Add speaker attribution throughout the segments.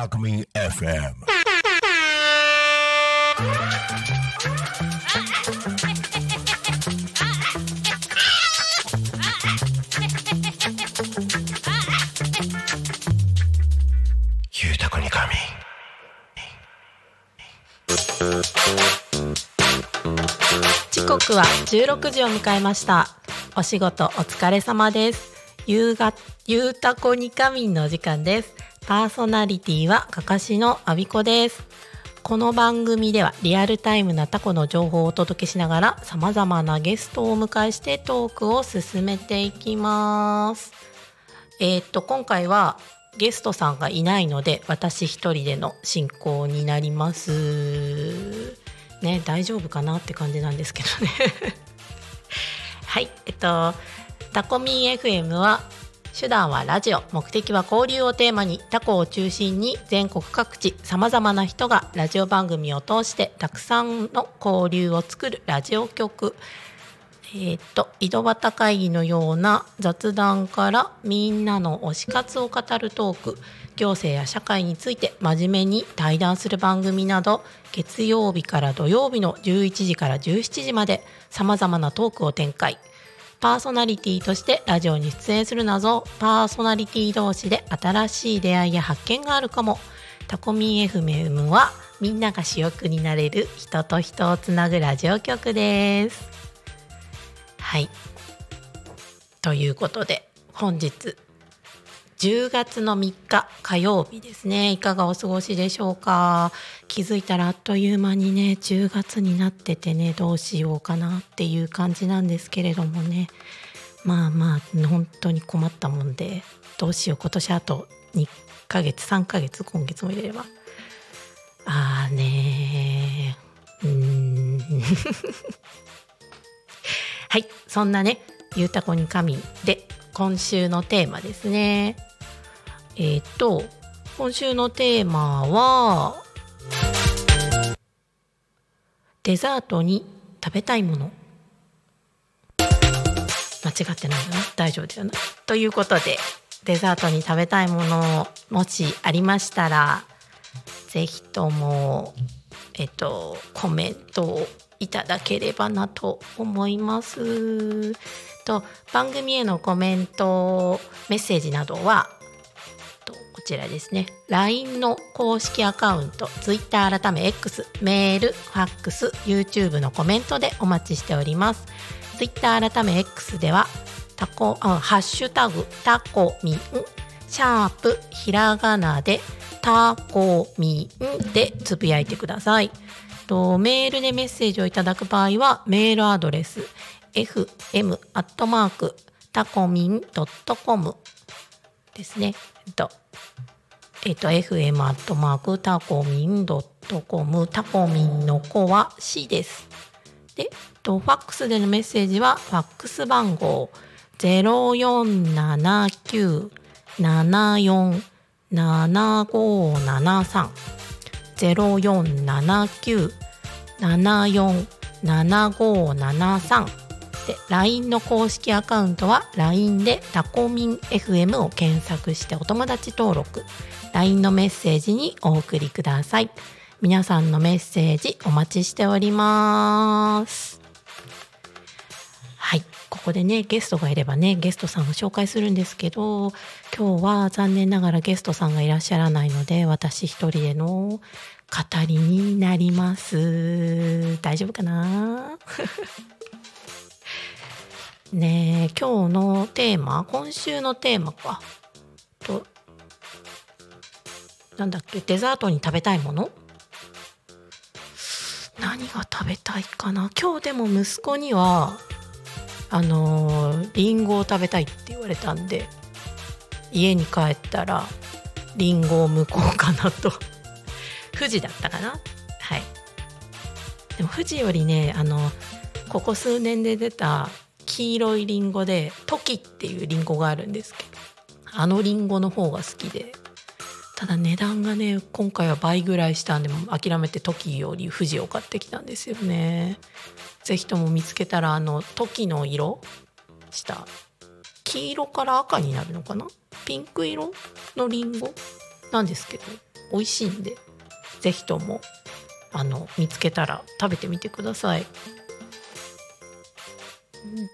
Speaker 1: タコミン FM ゆうたこに仮
Speaker 2: 時刻は16時を迎えましたお仕事お疲れ様です夕がゆうたこにかみんのお時間ですパーソナリティはかかしのあびこです。この番組ではリアルタイムなタコの情報をお届けしながら様々なゲストをお迎えしてトークを進めていきます。えーっと今回はゲストさんがいないので私一人での進行になります。ね大丈夫かなって感じなんですけどね。はいえっとタコミン FM は手段はラジオ目的は交流をテーマにタコを中心に全国各地さまざまな人がラジオ番組を通してたくさんの交流を作るラジオ局。えーっと井戸端会議のような雑談からみんなの推し活を語るトーク行政や社会について真面目に対談する番組など月曜日から土曜日の11時から17時までさまざまなトークを展開。パーソナリティとしてラジオに出演する謎。パーソナリティ同士で新しい出会いや発見があるかも。タコミン FM はみんなが主役になれる人と人をつなぐラジオ局です。はい。ということで本日10月の3日火曜日ですね。いかがお過ごしでしょうか？気づいたらあっという間にね10月になっててねどうしようかなっていう感じなんですけれどもね。まあまあ本当に困ったもんでどうしよう今年あと2ヶ月3ヶ月今月も入れれば。あーねー。うーん。はい。そんなねゆうたこに神で今週のテーマですね。えっ、と今週のテーマはデザートに食べたいもの。間違ってないよな大丈夫だよなということでデザートに食べたいものもしありましたらぜひともえっとコメントをいただければなと思います。と番組へのコメントメッセージなどはこちらですね。LINE の公式アカウント Twitter 改め X メールファックス YouTube のコメントでお待ちしております。Twitter 改め X ではタコハッシュタグタコミンシャープひらがなでタコミンでつぶやいてください。とメールでメッセージをいただく場合はメールアドレス fm アットマークタコミンドットコムですね。と、えっと、fm アットマークタコミンドットコム。タコミンの子は C です。で、えっと、ファックスでのメッセージはファックス番号。ゼロ四七九七四七五七三。ゼロ四七九七四七五七三。で LINE の公式アカウントは LINE でタコミン FM を検索してお友達登録。LINE のメッセージにお送りください。皆さんのメッセージお待ちしております。はい。ここでねゲストがいればねゲストさんを紹介するんですけど今日は残念ながらゲストさんがいらっしゃらないので私一人での語りになります。大丈夫かな？ね今日のテーマ今週のテーマか。となんだっけ？デザートに食べたいもの？何が食べたいかな？今日でも息子にはあのーリンゴを食べたいって言われたんで家に帰ったらリンゴを剥こうかなと。富士だったかな？はい。でも富士よりねあのここ数年で出た黄色いリンゴでトキっていうリンゴがあるんですけどあのリンゴの方が好きで。ただ値段がね今回は倍ぐらいしたんでも諦めてトキより富士を買ってきたんですよね。ぜひとも見つけたらあのトキの色した黄色から赤になるのかな？ピンク色のリンゴ？なんですけど美味しいんでぜひともあの見つけたら食べてみてください。うん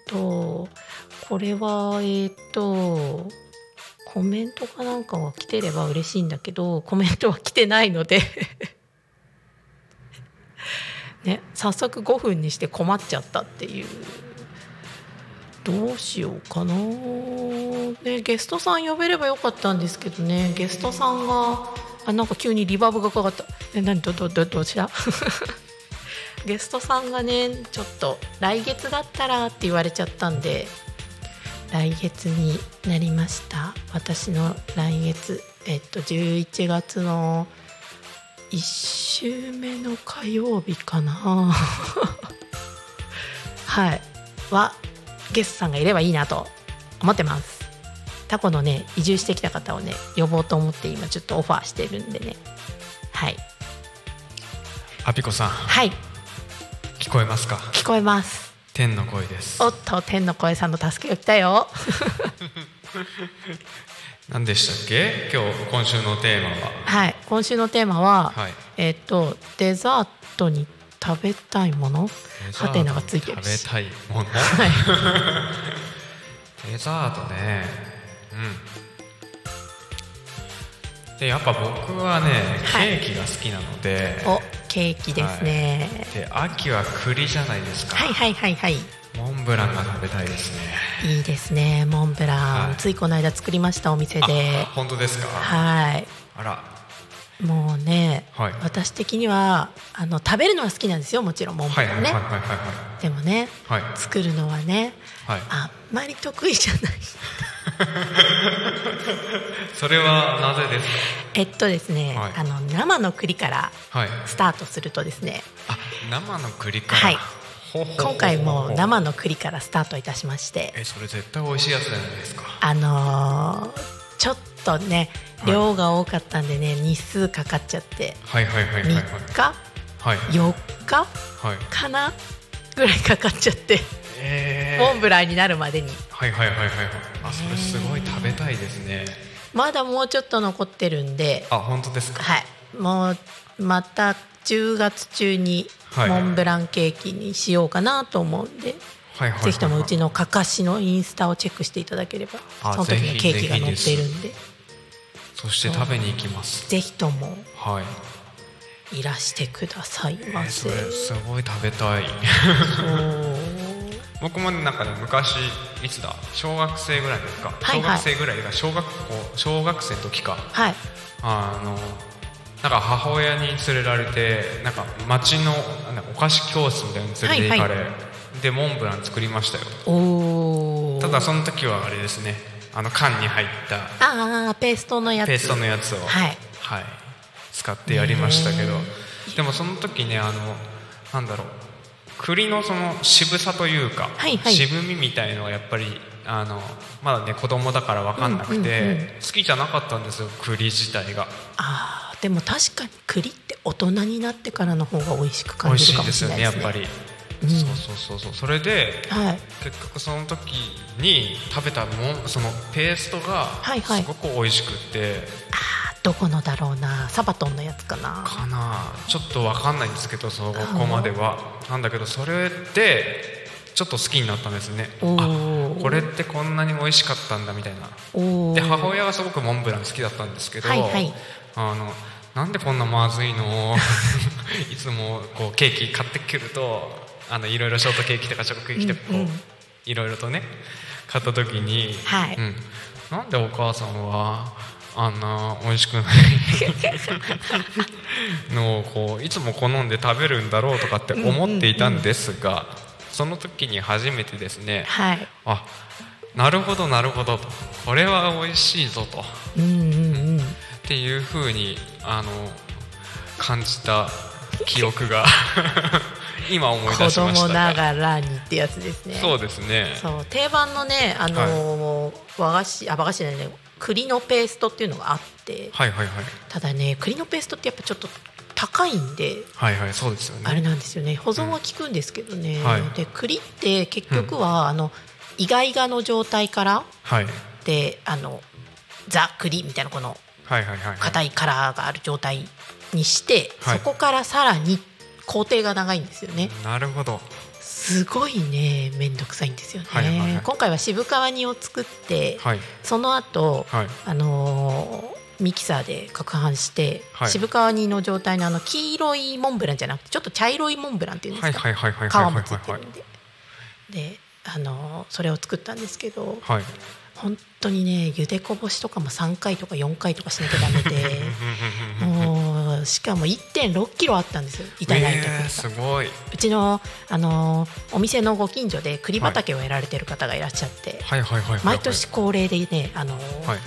Speaker 2: とこれはえっ、とコメントかなんかが来てれば嬉しいんだけどコメントは来てないので。ね早速5分にして困っちゃったっていう。どうしようかな、ね、ゲストさん呼べればよかったんですけどね。ゲストさんがあなんか急にリバーブがかかった。え何？どどどどちら ゲストさんがねちょっと来月だったらって言われちゃったんで来月になりました。私の来月えっと11月の1週目の火曜日かな。はい。はゲストさんがいればいいなと思ってます。タコのね移住してきた方をね呼ぼうと思って今ちょっとオファーしてるんでね。はい。
Speaker 3: アピコさん。
Speaker 2: はい。
Speaker 3: 聞こえますか？
Speaker 2: 聞こえます
Speaker 3: 天の声です。
Speaker 2: おっと天の声さんの助けが来たよ。
Speaker 3: 何でしたっけ？今日今週のテーマは。
Speaker 2: はい今週のテーマは、
Speaker 3: はい。
Speaker 2: えっとデザートに食べたいもの？ハテナがついてるし
Speaker 3: 食べたいもの？
Speaker 2: はい。
Speaker 3: デザートね。うん。でやっぱ僕はねケ
Speaker 2: はい。
Speaker 3: ーキが好きなので、
Speaker 2: おケーキですね、
Speaker 3: で秋は栗じゃないですか、
Speaker 2: はい、はいはいはい。
Speaker 3: モンブランが食べたいですね。
Speaker 2: いいですねモンブラン、
Speaker 3: はい。
Speaker 2: ついこの間作りましたお店で。
Speaker 3: あ本当ですか？
Speaker 2: はい。
Speaker 3: あら。
Speaker 2: もうね、
Speaker 3: はい。
Speaker 2: 私的にはあの食べるのは好きなんですよもちろんモンブ
Speaker 3: はいはい
Speaker 2: ランね、
Speaker 3: はいはいはい。
Speaker 2: でもね
Speaker 3: はいはい。
Speaker 2: 作るのはね
Speaker 3: はい。
Speaker 2: あんまり得意じゃない
Speaker 3: それはなぜです
Speaker 2: えっとですね、
Speaker 3: はい。
Speaker 2: あの生の栗から
Speaker 3: かはい。
Speaker 2: スタートするとですね。
Speaker 3: あ生の栗から？
Speaker 2: はい。今回も生の栗からスタートいたしまして。
Speaker 3: えそれ絶対美味しいやつじゃないですか。
Speaker 2: あのーちょっとね
Speaker 3: はい。
Speaker 2: 量が多かったんでね日数かかっちゃって。
Speaker 3: はいはいはいはいはい。
Speaker 2: 3日？
Speaker 3: はい。
Speaker 2: 4日？
Speaker 3: はい。
Speaker 2: かな？ぐらいかかっちゃって
Speaker 3: えー。
Speaker 2: モンブランになるまでに。
Speaker 3: はいはいはいはいはい。あそれすごい食べたいですね。
Speaker 2: まだもうちょっと残ってるんで。
Speaker 3: あ本当ですか？
Speaker 2: はい。もうまた10月中に
Speaker 3: はい。
Speaker 2: モンブランケーキにしようかなと思うんで、
Speaker 3: はいはいはい
Speaker 2: ぜひともうちのかかしのインスタをチェックしていただければ
Speaker 3: あ
Speaker 2: その時にケーキが載っているんで。
Speaker 3: そして食べに行きます。
Speaker 2: ぜひとも
Speaker 3: はい。
Speaker 2: いらしてくださいま
Speaker 3: えーそ
Speaker 2: せ、
Speaker 3: れすごい食べたい。
Speaker 2: そう
Speaker 3: 僕もなんかね昔いつだ？小学生ぐらいですか、
Speaker 2: はいはい。
Speaker 3: 小学生ぐらいが小学校小学生の時か。
Speaker 2: はい。
Speaker 3: あのなんか母親に連れられてなんか町のなんかお菓子教室みたいに連れて行かれ、
Speaker 2: はい
Speaker 3: でモンブラン作りましたよ。ただその時はあれですね。あの缶に入った
Speaker 2: ああペーストのやつ。
Speaker 3: ペーストのやつを
Speaker 2: はい。
Speaker 3: はい。使ってやりましたけど。
Speaker 2: ね
Speaker 3: でもその時ねあのなんだろう栗のその渋さというか、
Speaker 2: はいはい。
Speaker 3: 渋みみたいのはやっぱりあのまだね子供だから分かんなくて、
Speaker 2: うんうんうん
Speaker 3: 好きじゃなかったんですよ栗自体が。
Speaker 2: あーでも確かに栗って大人になってからの方が美味しく
Speaker 3: 美味しい
Speaker 2: 感じるかも
Speaker 3: ですよね。やっ
Speaker 2: しれないですね
Speaker 3: ぱり、
Speaker 2: うん。
Speaker 3: そうそうそうそう。それで
Speaker 2: はい。
Speaker 3: 結局その時に食べたもんそのペーストが
Speaker 2: はいはい。
Speaker 3: すごく美味しくって、
Speaker 2: あーどこのだろうな？サバトンのやつかな？
Speaker 3: かな。ちょっと分かんないんですけどそこまでは。な？んだけどそれでちょっと好きになったんですね。
Speaker 2: お
Speaker 3: あ
Speaker 2: ー
Speaker 3: これってこんなに美味しかったんだみたいな。で母親はすごくモンブラン好きだったんですけど、
Speaker 2: はいはい。
Speaker 3: あのなんでこんなまずいの？いつもこうケーキ買ってくるとあのいろいろショートケーキとかチョコケーキとかこう、
Speaker 2: うんうん。
Speaker 3: いろいろとね買った時に、
Speaker 2: はい。
Speaker 3: うん、なんでお母さんはあんな美味しくないのをこういつも好んで食べるんだろうとかって思っていたんですが、その時に初めてですね
Speaker 2: はい。
Speaker 3: あなるほどなるほどと。これは美味しいぞと。
Speaker 2: うんうんうん。
Speaker 3: っていうふうにあの感じた記憶が 今思い
Speaker 2: 子
Speaker 3: 出しました
Speaker 2: 供ながらにってやつですね。
Speaker 3: そうですね。
Speaker 2: そう定番のねあのー和菓子あ和菓子じゃないね栗のペーストっていうのがあって
Speaker 3: はいはいはい。
Speaker 2: ただね栗のペーストってやっぱちょっと高いんで
Speaker 3: はいはいそうですよね。
Speaker 2: あれなんですよね。保存は効くんですけどね、
Speaker 3: はい。
Speaker 2: で栗って結局は、あのイガイガの状態から
Speaker 3: はい。
Speaker 2: であのザ栗みたいなこの硬いカラーがある状態にして、
Speaker 3: はい。
Speaker 2: そこからさらに工程が長いんですよね。
Speaker 3: なるほど
Speaker 2: すごいね面倒くさいんですよね、
Speaker 3: はいはいはい。
Speaker 2: 今回は渋皮煮を作って、
Speaker 3: はい。
Speaker 2: その後、
Speaker 3: はい。
Speaker 2: あのーミキサーで攪拌して、
Speaker 3: はい。
Speaker 2: 渋皮煮の状態のあの黄色いモンブランじゃなくてちょっと茶色いモンブランっていうんですか、
Speaker 3: はいはいはいはいはい
Speaker 2: 皮もついて
Speaker 3: はい
Speaker 2: るんで。で、あのーそれを作ったんですけど
Speaker 3: はい。
Speaker 2: 本当にね茹でこぼしとかも3回とか4回とかしなきゃダメで しかも1 6キロあったんですよいただいた栗が。
Speaker 3: えー、すごい。う
Speaker 2: ちの、あのーお店のご近所で栗畑をやられてる方がいらっしゃって、
Speaker 3: はい。はいはいはいはい
Speaker 2: 毎年恒例でね、あのー
Speaker 3: はい。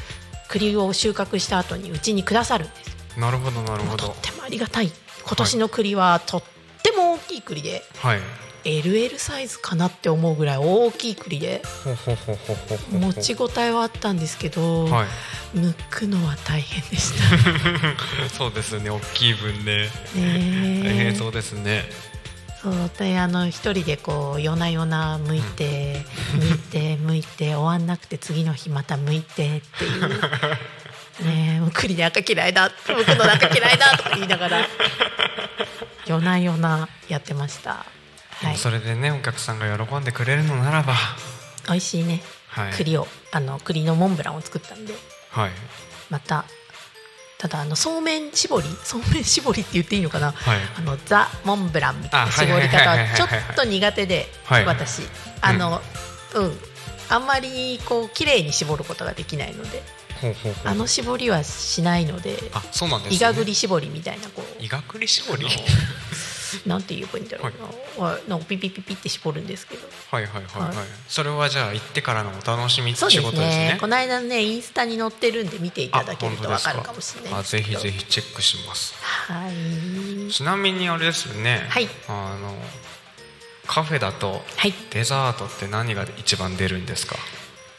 Speaker 2: 栗を収穫した後にうちにくださるんですよ。
Speaker 3: なるほどなるほど。
Speaker 2: とってもありがたい。今年の栗はとっても大きい栗で、
Speaker 3: はい
Speaker 2: LL サイズかなって思うぐらい大きい栗で。持ち応えはあったんですけど、
Speaker 3: はい。
Speaker 2: 剥くのは大変でした。
Speaker 3: そうですね大きい分ね。大
Speaker 2: ね
Speaker 3: 変そうですね。
Speaker 2: そうであの一人でこう夜な夜な剥いて剥いて剥いて終わんなくて次の日また剥いてっていう。ねえ栗で赤嫌いだ剥くの赤嫌いだとか言いながら夜な夜なやってましたはい。
Speaker 3: それでねお客さんが喜んでくれるのならば。
Speaker 2: 美味しいね。
Speaker 3: はい。
Speaker 2: 栗をあの栗のモンブランを作ったんで。
Speaker 3: はい。
Speaker 2: またただあのそうめん絞り そうめん絞りって言っていいのかな、
Speaker 3: はい。
Speaker 2: あのザ・モンブランみたいな
Speaker 3: あ
Speaker 2: 絞り方
Speaker 3: は
Speaker 2: ちょっと苦手で、
Speaker 3: はい。
Speaker 2: 私。あのうん、あんまりこう綺麗に絞ることができないので。
Speaker 3: ほうほう
Speaker 2: あの絞りはしないので
Speaker 3: あそうなんですね。
Speaker 2: イガグリ絞りみたいなこう。
Speaker 3: イガグリ絞り？
Speaker 2: なんて言えばいいんだろうな、はい、なんかピピピピって絞るんですけど。
Speaker 3: はいはいはいはい、
Speaker 2: はい。
Speaker 3: それはじゃあ行ってからのお楽しみって仕事ですね。
Speaker 2: ね。この間ねインスタに載ってるんで見ていただけると
Speaker 3: あ本当です。
Speaker 2: わかるかもしれない
Speaker 3: あ
Speaker 2: ですけど
Speaker 3: ぜひぜひチェックします。
Speaker 2: はい。
Speaker 3: ちなみにあれですよね。
Speaker 2: はい。
Speaker 3: あのカフェだと
Speaker 2: はい。
Speaker 3: デザートって何が一番出るんですか？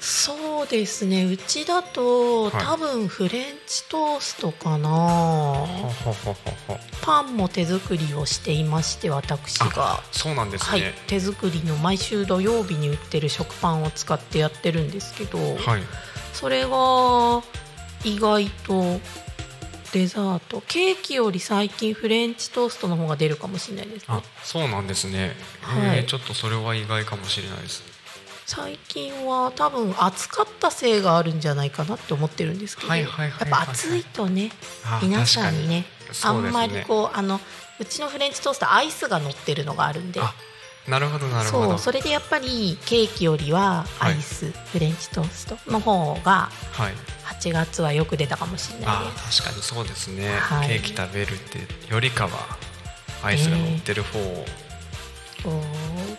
Speaker 2: そうですね。うちだと、
Speaker 3: はい。
Speaker 2: 多分フレンチトーストかな。パンも手作りをしていまして私が。
Speaker 3: そうなんです
Speaker 2: はい。
Speaker 3: ね、
Speaker 2: 手作りの毎週土曜日に売ってる食パンを使ってやってるんですけど、
Speaker 3: はい。
Speaker 2: それが意外とデザート。ケーキより最近フレンチトーストの方が出るかもしれないですね。
Speaker 3: あそうなんですね、
Speaker 2: はい。
Speaker 3: えーちょっとそれは意外かもしれないです
Speaker 2: 最近は多分暑かったせいがあるんじゃないかなって思ってるんですけど、やっぱ暑いとね
Speaker 3: あ
Speaker 2: 皆さんにねあんまりこうあのうちのフレンチトーストアイスが乗ってるのがあるんで。
Speaker 3: あなるほどなるほど。
Speaker 2: そうそれでやっぱりケーキよりはアイス、フレンチトーストの方が
Speaker 3: はい。
Speaker 2: 8月はよく出たかもしれない
Speaker 3: あ
Speaker 2: です。
Speaker 3: 確かにそうですね、
Speaker 2: はい。
Speaker 3: ケーキ食べるってよりかはアイスが乗ってる方を、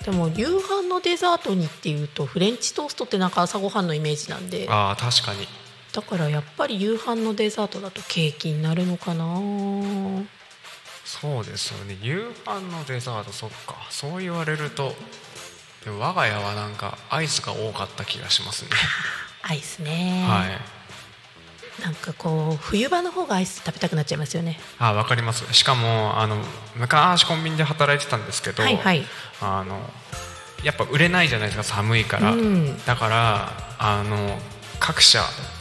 Speaker 2: でも夕飯のデザートにっていうとフレンチトーストってなんか朝ごはんのイメージなんで。
Speaker 3: ああ確かに。
Speaker 2: だからやっぱり夕飯のデザートだとケーキになるのかな。
Speaker 3: そうですよね。夕飯のデザートそっか。そう言われるとでも我が家はなんかアイスが多かった気がしますね、
Speaker 2: アイスね、
Speaker 3: はい
Speaker 2: なんかこう冬場の方がアイス食べたくなっちゃいますよね。
Speaker 3: あわかります。しかもあの昔コンビニで働いてたんですけど、
Speaker 2: はいはい。
Speaker 3: あのやっぱ売れないじゃないですか寒いから、
Speaker 2: うん。
Speaker 3: だからあの各社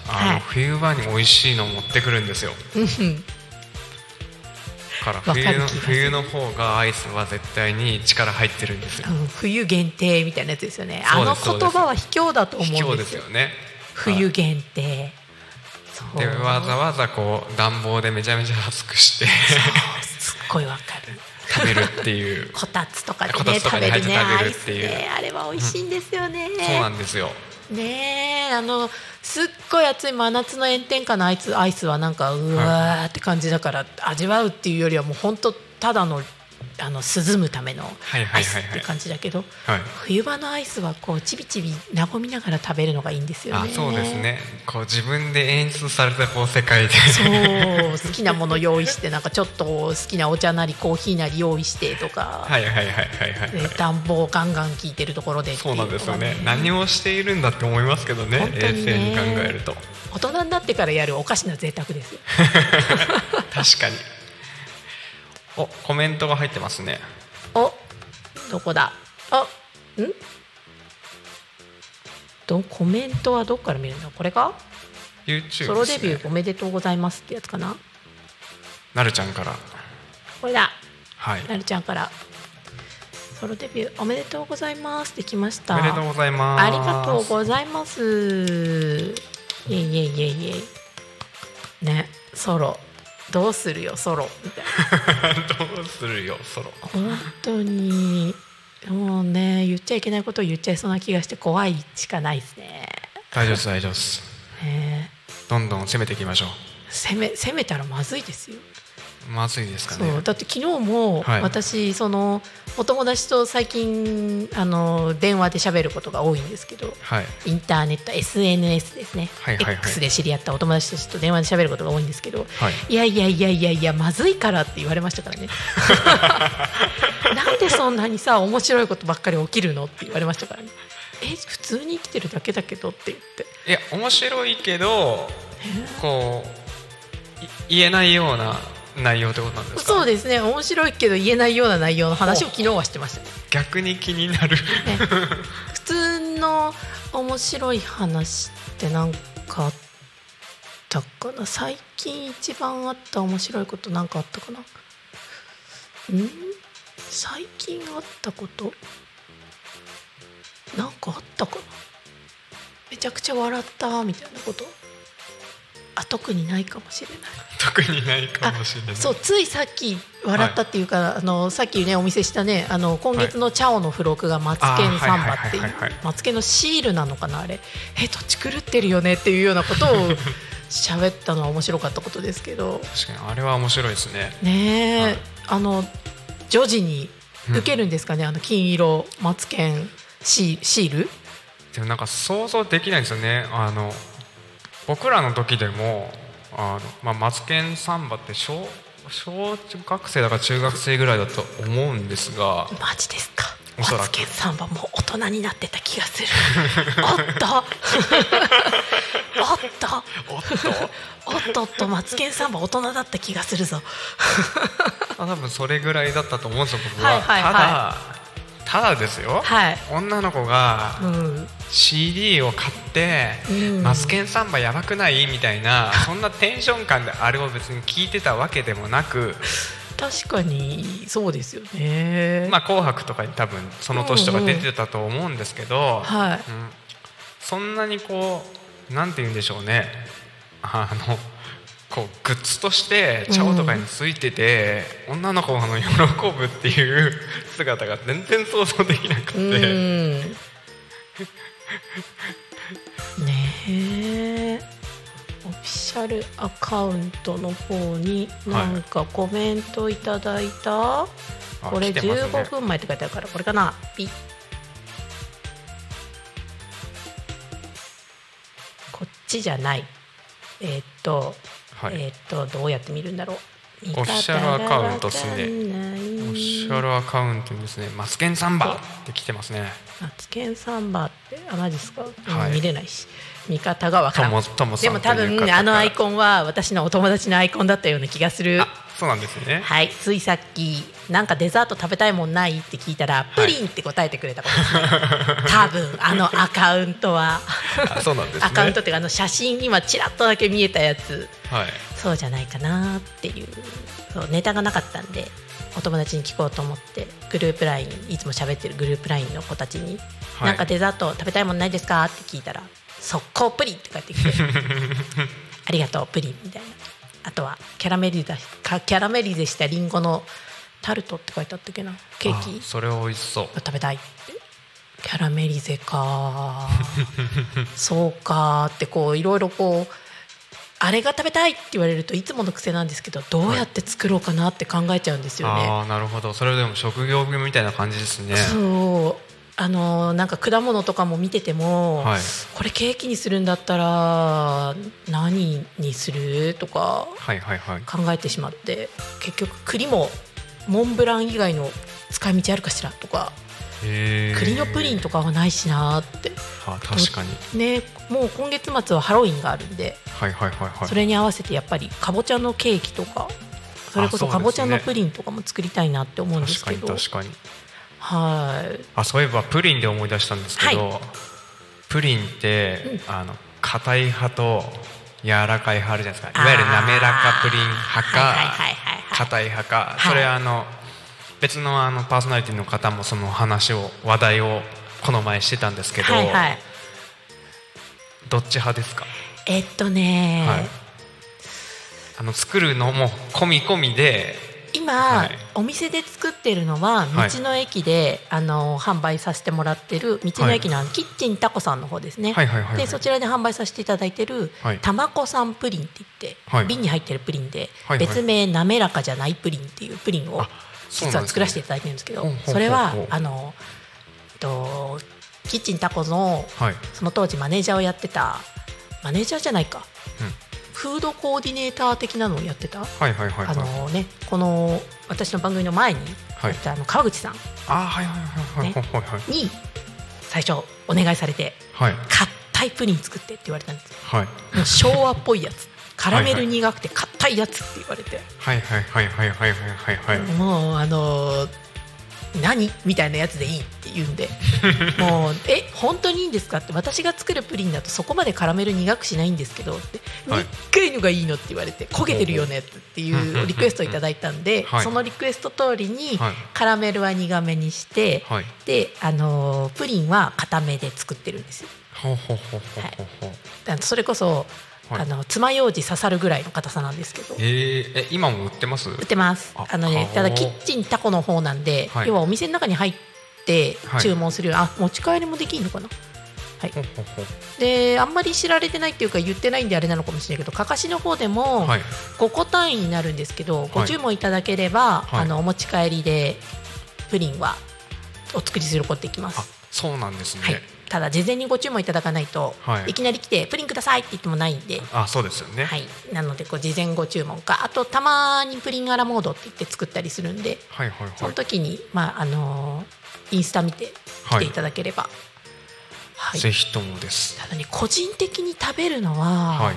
Speaker 3: あの、
Speaker 2: はい。
Speaker 3: 冬場に美味しいのを持ってくるんですよ。から冬の冬の方がアイスは絶対に力入ってるんですよ。
Speaker 2: うん冬限定みたいなやつですよね。あの言葉は卑怯だと思うんですよ。
Speaker 3: ですよね。
Speaker 2: 冬限定
Speaker 3: でわざわざこう暖房でめちゃめちゃ熱くして
Speaker 2: すっごいわかる。
Speaker 3: 食べるっていう。
Speaker 2: こたつとかで
Speaker 3: こた
Speaker 2: ね
Speaker 3: つとかに入って
Speaker 2: 食べる
Speaker 3: っていう。
Speaker 2: ねあれは美味しいんですよね、
Speaker 3: そうなんですよ。
Speaker 2: ねえあのすっごい暑い真夏の炎天下のアイスアイスはなんかうわーって感じだから、味わうっていうよりはもう本当ただのあの涼むためのアイスって感じだけど、
Speaker 3: はい。
Speaker 2: 冬場のアイスはこうちびちび和みながら食べるのがいいんですよね。
Speaker 3: あそうですね。こう自分で演出されたこう世界で。
Speaker 2: そう好きなもの用意してなんかちょっと好きなお茶なりコーヒーなり用意してとか、
Speaker 3: はいはいはいはいはい。
Speaker 2: で暖房ガンガン効いてるところでってい
Speaker 3: そうなんですよね。何をしているんだって思いますけどね
Speaker 2: 本当
Speaker 3: 冷静に考えると。
Speaker 2: 大人になってからやるおかしな贅沢ですよ。
Speaker 3: 確かにおコメントが入ってますね。
Speaker 2: おどこだ？あん？どコメントはどっから見るんだこれか
Speaker 3: ？YouTube
Speaker 2: ソロデビューおめでとうございますってやつかな？
Speaker 3: なるちゃんから。
Speaker 2: これだ。
Speaker 3: はい。
Speaker 2: なるちゃんから。ソロデビューおめでとうございますってきました。
Speaker 3: おめでとうございます。
Speaker 2: ありがとうございます。イエイイエイイエイイエイ。ねソロどうするよソロみたいな。
Speaker 3: どうするよソロ。
Speaker 2: 本当にもうね言っちゃいけないことを言っちゃいそうな気がして怖いしかないですね。
Speaker 3: 大丈夫です大丈夫です。
Speaker 2: ね。
Speaker 3: どんどん攻めていきましょ
Speaker 2: 攻め攻めたらまずいですよ。
Speaker 3: うまずいですかね。
Speaker 2: だって昨日も
Speaker 3: はい。
Speaker 2: 私、そのお友達と最近あの電話で喋ることが多いんですけど
Speaker 3: はい。
Speaker 2: インターネット SNS ですね、
Speaker 3: はいはいはい。
Speaker 2: X で知り合ったお友達たちと電話で喋ることが多いんですけど、
Speaker 3: はい。
Speaker 2: いやいやいやいやいやまずいからって言われましたからね。なんでそんなにさ面白いことばっかり起きるのって言われましたからね。え普通に生きてるだけだけどって言って。
Speaker 3: いや面白いけどこうい言えないような内容ってことなんですか？
Speaker 2: そうですね。面白いけど言えないような内容の話を昨日はしてましたね。
Speaker 3: 逆に気になる。
Speaker 2: ね。普通の面白い話って何かあったかな？最近一番あった面白いこと何かあったかな？ん？最近あったこと？何かあったかな？めちゃくちゃ笑ったみたいなこと？あ特にないかもしれない。
Speaker 3: 特にないかもしれない。
Speaker 2: そうついさっき笑ったっていうか、あのさっきねお見せしたねあの今月のチャオの付録がマツケンサンバっていうマツケンのシールなのかなあれ。え土地狂ってるよねっていうようなことを 喋ったのは面白かったことですけど。
Speaker 3: 確かにあれは面白いですね。
Speaker 2: ねえ、
Speaker 3: はい。
Speaker 2: あの女児に受けるんですかね、あの金色マツケンシーシール？
Speaker 3: でもなんか想像できないんですよね。あの僕らの時でもあの、まあ、マツケンサンバって小小学生だから中学生ぐらいだと思うんですが
Speaker 2: マジですか？マツケンサンバもう大人になってた気がする。おっと。おっと。
Speaker 3: おっと？
Speaker 2: おっとっとマツケンサンバ大人だった気がするぞ。
Speaker 3: まあ多分それぐらいだったと思うんですよ僕は、
Speaker 2: はいはいはい。
Speaker 3: ただただですよ、
Speaker 2: はい。
Speaker 3: 女の子が
Speaker 2: うん
Speaker 3: CD を買って
Speaker 2: うん「
Speaker 3: マツケンサンバやばくない?」みたいな そんなテンション感であれを別に聞いてたわけでもなく
Speaker 2: 確かにそうですよね。
Speaker 3: まあ「紅白」とかに多分その年とか出てたと思うんですけど、
Speaker 2: はい。
Speaker 3: うん。そんなにこうなんて言うんでしょうね。あのこうグッズとしてチャオとかについてて、女の子の喜ぶっていう姿が全然想像できなくて、
Speaker 2: うん ねえ。オフィシャルアカウントの方になんかコメントいただいた、
Speaker 3: あ
Speaker 2: これ
Speaker 3: 来てますね。
Speaker 2: 15分前って書いてあるからこれかな。ピッ。こっちじゃない。えーっと、
Speaker 3: はい。
Speaker 2: えーっとどうやって見るんだろう
Speaker 3: オフィシャルアカウントっすね。オフィシャルアカウントにですね「マツケンサンバ」って来てますね。
Speaker 2: マツケンサンバってあマジですか、うん
Speaker 3: はい。
Speaker 2: 見れないし。見方がわからん。でも多分あのアイコンは私のお友達のアイコンだったような気がする。
Speaker 3: あそうなんですね。
Speaker 2: はい。ついさっきなんかデザート食べたいもんないって聞いたらプリンって答えてくれたことですね、多分あのアカウントは。
Speaker 3: あそうなんですね。
Speaker 2: アカウントっていうかあの写真今ちらっとだけ見えたやつ。
Speaker 3: はい
Speaker 2: そうじゃないかなっていうそうネタがなかったんでお友達に聞こうと思ってグループラインいつも喋ってるグループラインの子たちに、
Speaker 3: はい。
Speaker 2: なんかデザート食べたいもんないですかって聞いたら速攻プリンって返ってきて ありがとうプリンみたいな。あとはキャラメリゼかキャラメリゼしたリンゴのタルトって書いてあったっけなケーキ。
Speaker 3: あそれは美味しそう。
Speaker 2: 食べたいって。キャラメリゼか そうかってこういろいろこうあれが食べたいって言われるといつもの癖なんですけどどうやって作ろうかなって考えちゃうんですよね。
Speaker 3: ああなるほど。それでも職業病みたいな感じですね。
Speaker 2: そう。あのなんか果物とかも見てても、
Speaker 3: はい。
Speaker 2: これケーキにするんだったら何にするとか
Speaker 3: はいはいはい。
Speaker 2: 考えてしまって結局栗もモンブラン以外の使い道あるかしらとか栗のプリンとかはないしなって。
Speaker 3: あ確かに。
Speaker 2: ねもう今月末はハロウィンがあるんで
Speaker 3: はいはいはいはい。
Speaker 2: それに合わせてやっぱりかぼちゃのケーキとかそれこそかぼちゃのプリンとかも作りたいなって思うんです
Speaker 3: 確か
Speaker 2: けど
Speaker 3: に確かに。
Speaker 2: はい。
Speaker 3: あそういえばプリンで思い出したんですけど、
Speaker 2: は
Speaker 3: プリンって、あの硬い派と柔らかい派あるじゃないですか。いわゆる滑らかプリン派か
Speaker 2: はいはいはいはい
Speaker 3: 派か。
Speaker 2: はい。
Speaker 3: それはあの別のあのパーソナリティの方もその話を話題をこの前してたんですけど、
Speaker 2: はいはい。
Speaker 3: どっち派ですか、
Speaker 2: えっとね、
Speaker 3: はい、あの作るのも込み込みで
Speaker 2: 今、
Speaker 3: はい。
Speaker 2: お店で作ってるのは
Speaker 3: はい。
Speaker 2: 道の駅で、あの販売させてもらってる道の駅のキッチンタコさんの方ですね、
Speaker 3: はいはいはいはい。
Speaker 2: でそちらで販売させていただいてる、
Speaker 3: はい。
Speaker 2: たまこさんプリンって言って、
Speaker 3: はい。
Speaker 2: 瓶に入ってるプリンで、
Speaker 3: はいはい。
Speaker 2: 別名滑らかじゃないプリンっていうプリンを実は作らせていただいてるんですけどそれはあのとキッチンタコの
Speaker 3: はい、
Speaker 2: その当時マネージャーをやってたマネージャーじゃないか。
Speaker 3: うん、
Speaker 2: フードコーディネーター的なのをやってた。
Speaker 3: はいはいはいはい。
Speaker 2: あのね、この私の番組の前に
Speaker 3: はい。
Speaker 2: やったあの川口さん。
Speaker 3: あはいはいはいはい。はいはいはい。
Speaker 2: に最初お願いされて
Speaker 3: はい。
Speaker 2: 硬いプリン作ってって言われたんです。よ
Speaker 3: はい。
Speaker 2: もう昭和っぽいやつカラメル苦くて硬いやつって言われて。
Speaker 3: はいはいはいはいはいはいはい。
Speaker 2: もうあの何みたいなやつでいいって言うんで。もうえ本当にいいんですかって。私が作るプリンだとそこまでカラメル苦くしないんですけどって。苦い。のがいいのって言われて焦げてるよねっていうリクエストをいただいたんで、
Speaker 3: はい、
Speaker 2: そのリクエスト通りにカラメルは苦めにして、
Speaker 3: はい、
Speaker 2: であのプリンは固めで作ってるんですよ。はい、それこそ
Speaker 3: はい。
Speaker 2: あの爪楊枝刺さるぐらいの硬さなんですけど。
Speaker 3: えー、え今も売ってます？
Speaker 2: 売ってます。
Speaker 3: あ
Speaker 2: あのね
Speaker 3: 顔
Speaker 2: ただキッチンタコの方なんで、
Speaker 3: はい。
Speaker 2: 要はお店の中に入って
Speaker 3: はい。
Speaker 2: 注文するような、あ持ち帰りもできるのかな？はい。であんまり知られてないっていうか言ってないんであれなのかもしれないけどかかしの方でも
Speaker 3: はい。
Speaker 2: 5個単位になるんですけど、
Speaker 3: い。
Speaker 2: ご注文いただければ、
Speaker 3: はい。
Speaker 2: あのお持ち帰りでプリンはお作りすることできま
Speaker 3: あ
Speaker 2: す、
Speaker 3: そうなんですね、
Speaker 2: はい、ただ事前にご注文いただかないと、
Speaker 3: はい。
Speaker 2: い、きなり来てプリンくださいって言ってもないんで。
Speaker 3: あそうですよね。
Speaker 2: はい、なのでこう事前ご注文かあとたまにプリンアラモードって言って作ったりするんで
Speaker 3: はいはい
Speaker 2: そ
Speaker 3: はい。
Speaker 2: の時に、まああのーインスタ見て来ていただければ、はい。
Speaker 3: ぜひともです。
Speaker 2: ただね個人的に食べるのは、
Speaker 3: はい。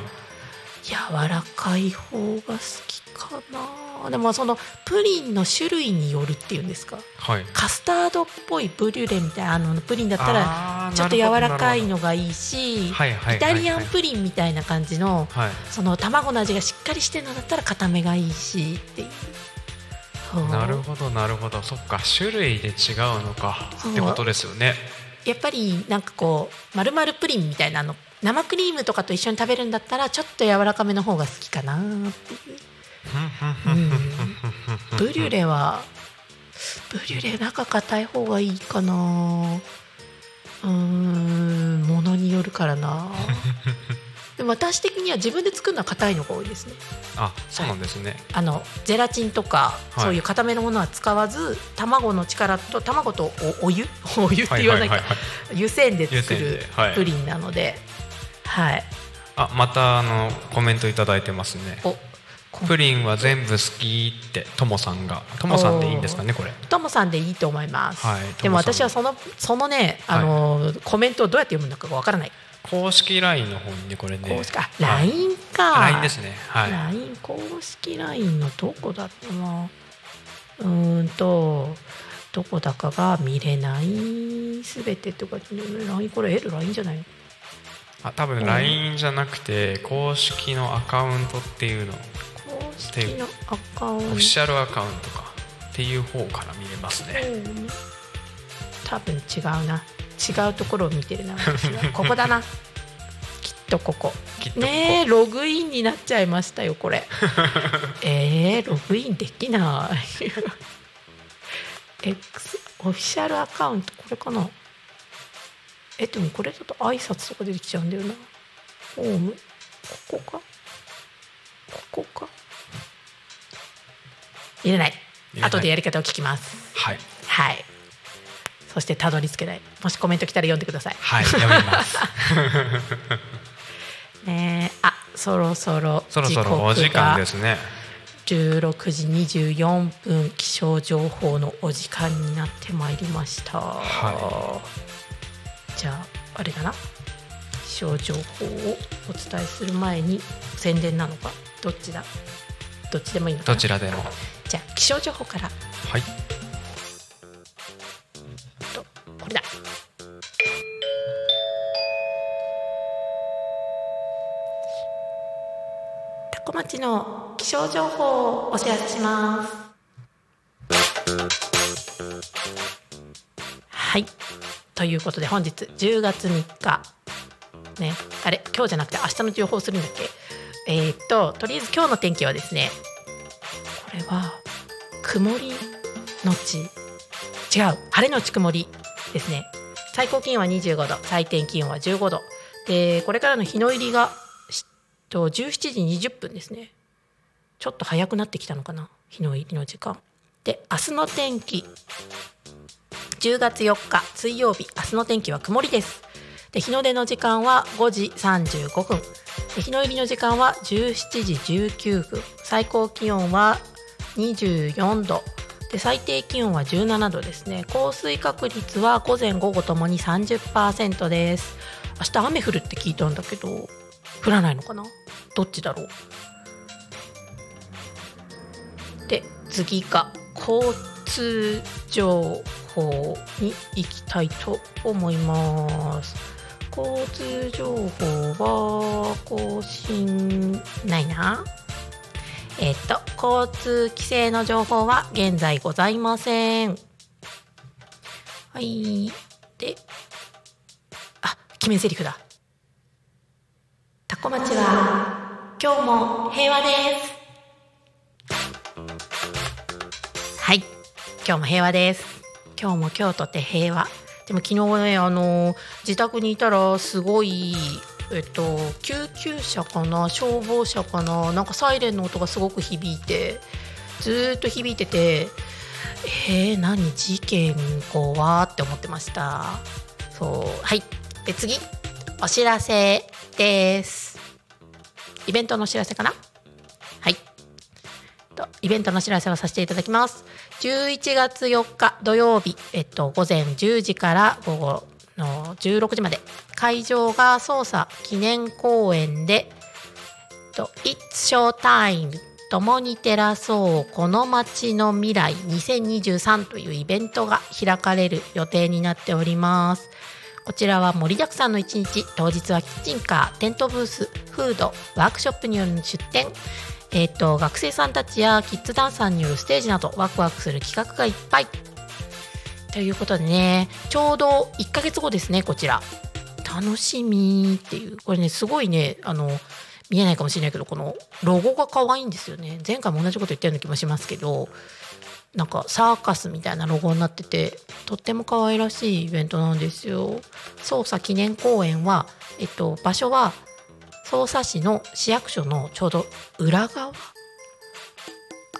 Speaker 2: 柔らかい方が好きかなでもそのプリンの種類によるっていうんですか？
Speaker 3: はい。
Speaker 2: カスタードっぽいブリュレみたいなあのプリンだったらちょっと柔らかいのがいいしイタリアンプリンみたいな感じのその卵の味がしっかりしてるのだったら固めがいいしっていう。
Speaker 3: なるほどなるほど。そっか種類で違うのか。ってことですよね。
Speaker 2: やっぱりなんかこう丸々プリンみたいなの生クリームとかと一緒に食べるんだったらちょっと柔らかめの方が好きかなっていう、うん、ブリュレはブリュレ中硬い方がいいかな。うーんものによるからな。でも私的には自分で作るのは硬いのが多いですね。
Speaker 3: あそうなんですね。
Speaker 2: あのゼラチンとか、
Speaker 3: はい。
Speaker 2: そういう固めのものは使わず卵の力と卵とおお湯？お湯って言わないか、
Speaker 3: はいはいはいはい
Speaker 2: 湯煎で作るプリンなので、はい、
Speaker 3: あまたあのコメントいただいてますね。
Speaker 2: おこ
Speaker 3: プリンは全部好きってともさんがともさんでいいんですかねこれ。
Speaker 2: ともさんでいいと思います、
Speaker 3: はい
Speaker 2: でも私はそのそのねあの、コメントをどうやって読むのかがわからない、
Speaker 3: 公式 LINE の方にねこれね。
Speaker 2: こうしか
Speaker 3: はい。
Speaker 2: LINE か、
Speaker 3: LINE ですね。はい。
Speaker 2: LINE 公式 LINE のどこだったな。うーんとどこだかが見れない。すべてとか LINE これ LINE じゃないの？
Speaker 3: あ多分 LINE じゃなくて公式のアカウントっていうの
Speaker 2: 公式のアカウント
Speaker 3: オフィシャルアカウントかっていう方から見れますね。
Speaker 2: うん多分違うな。違うところを見てるな ここだな。きっとここ。
Speaker 3: きっとここ。
Speaker 2: ねえログインになっちゃいましたよこれ。えー、ログインできない。X オフィシャルアカウントこれかな。えでもこれだと挨拶とか出てきちゃうんだよな。ホーム？ここか？ここか？入れない。後でやり方を聞きます。
Speaker 3: はい。
Speaker 2: はい。そしてたどり着けない。もしコメント来たら読んでください。
Speaker 3: はい読みます。
Speaker 2: ねえあそろそろ
Speaker 3: そろそろお時間ですね。
Speaker 2: 16時24分気象情報のお時間になってまいりました、
Speaker 3: は
Speaker 2: じゃああれだな。気象情報をお伝えする前に宣伝なのか？どっちだ？どっちでもいいのかな？
Speaker 3: どちらでも
Speaker 2: じゃあ気象情報から。
Speaker 3: はい。
Speaker 2: とこれだ。町の気象情報をお知らせします。はい。ということで本日10月3日ね。あれ今日じゃなくて明日の情報するんだっけ？えー、っととりあえず今日の天気はですねこれは曇りのち。違う。晴れのち曇りですね。最高気温は25度。最低気温は15度。でこれからの日の入りがと17時20分ですね。ちょっと早くなってきたのかな？日の入りの時間。で明日の天気。10月4日水曜日。明日の天気は曇りです。で日の出の時間は5時35分。日の入りの時間は17時19分。最高気温は24度。で最低気温は17度ですね。降水確率は午前午後ともに30%です。明日雨降るって聞いたんだけど降らないのかな？どっちだろう？で次が交通情報に行きたいと思います。交通情報は更新ないな。えっと交通規制の情報は現在ございません。はい。であ決め台詞だ。タコ町は今日も平和です。はい。今日も平和です。今日も京都って平和。でも昨日ねあの自宅にいたらすごいえっと救急車かな？消防車かな？なんかサイレンの音がすごく響いてずっと響いててえー、何事件怖って思ってました。そう。はい。で次。お知らせです。イベントのお知らせかな？はい。とイベントのお知らせをさせていただきます。11月4日土曜日、えっと、午前10時から午後の16時まで。会場が捜査記念公演で「と It's Showtime 共に照らそうこの街の未来2023」というイベントが開かれる予定になっております。こちらは盛りだくさんの一日。当日はキッチンカーテントブースフードワークショップによる出店。えーと、学生さんたちやキッズダンサーによるステージなどワクワクする企画がいっぱい。ということでねちょうど1ヶ月後ですねこちら。楽しみっていう。これねすごいねあの見えないかもしれないけどこのロゴが可愛いんですよね。前回も同じこと言ったような気もしますけどなんかサーカスみたいなロゴになっててとっても可愛らしいイベントなんですよ。捜査記念公演は、えっと、場所は匝瑳市の市役所のちょうど裏側？あ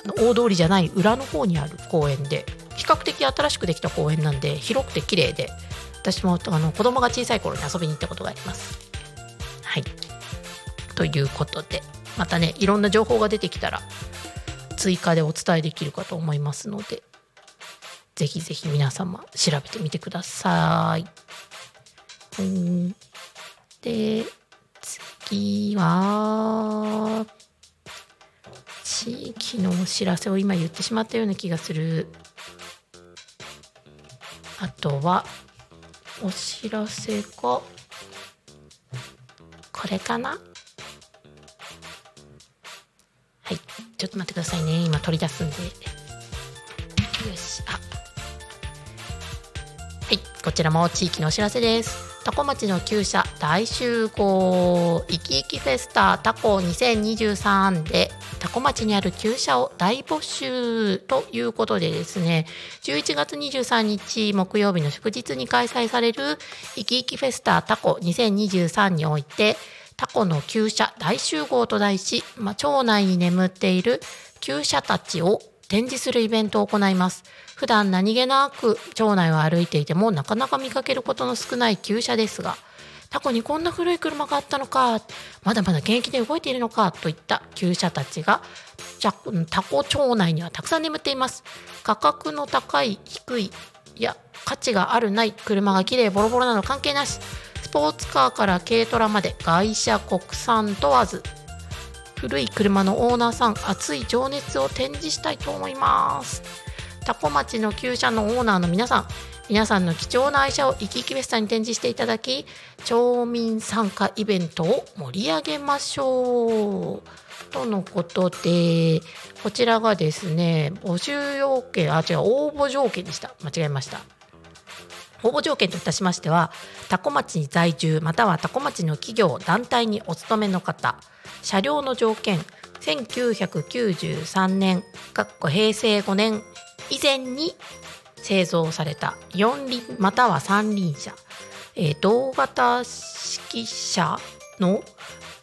Speaker 2: の大通りじゃない裏の方にある公園で。比較的新しくできた公園なんで広くて綺麗で私もあの子供が小さい頃に遊びに行ったことがあります。はいということでまたねいろんな情報が出てきたら追加でお伝えできるかと思いますのでぜひぜひ皆様調べてみてください。うんで次は地域のお知らせを今言ってしまったような気がするあとはお知らせがこれかな？はいちょっと待ってくださいね。今取り出すんで。よしあ。はいこちらも地域のお知らせです。タコ町の厩舎大集合いきいきフェスタタコ2023でタコ町にある厩舎を大募集ということでですね11月23日木曜日の祝日に開催されるいきいきフェスタタコ2023においてタコの厩舎大集合と題し、まあ、町内に眠っている厩舎たちを展示するイベントを行います。普段何気なく町内を歩いていてもなかなか見かけることの少ない旧車ですがタコにこんな古い車があったのかまだまだ現役で動いているのかといった旧車たちがタコ町内にはたくさん眠っています。価格の高い低いいや価値があるない車が綺麗ボロボロなの関係なし。スポーツカーから軽トラまで外車国産問わず古い車のオーナーさん熱い情熱を展示したいと思います。タコ町の厩舎のオーナーの皆さん皆さんの貴重な愛車を生き生きフェスタに展示していただき町民参加イベントを盛り上げましょうとのことでこちらがですね募集要件あ違う応募条件でした。間違えました。応募条件といたしましては多古町に在住または多古町の企業団体にお勤めの方車両の条件1993年かっこ平成5年以前に製造された4輪または3輪車、えー同型式車の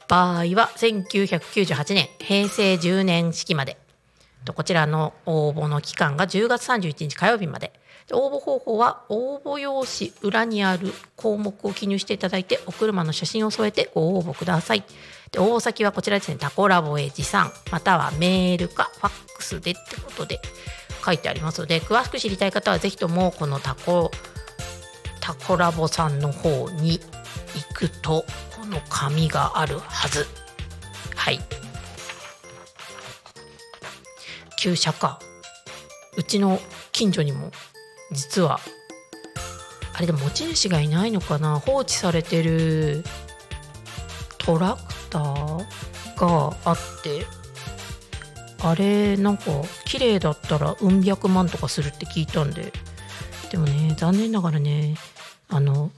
Speaker 2: 場合は1998年平成10年式まで。こちらの応募の期間が10月31日火曜日まで。で応募方法は応募用紙裏にある項目を記入していただいてお車の写真を添えてご応募ください。で応募先はこちらですね。タコラボへ持参またはメールかファックスでってことで。書いてありますので詳しく知りたい方はぜひともこのタコタコラボさんの方に行くとこの紙があるはず。はい。旧車か。うちの近所にも実はあれでも持ち主がいないのかな。放置されてるトラクターがあってあれなんか綺麗だったらうん百万とかするって聞いたんででもね残念ながらねあの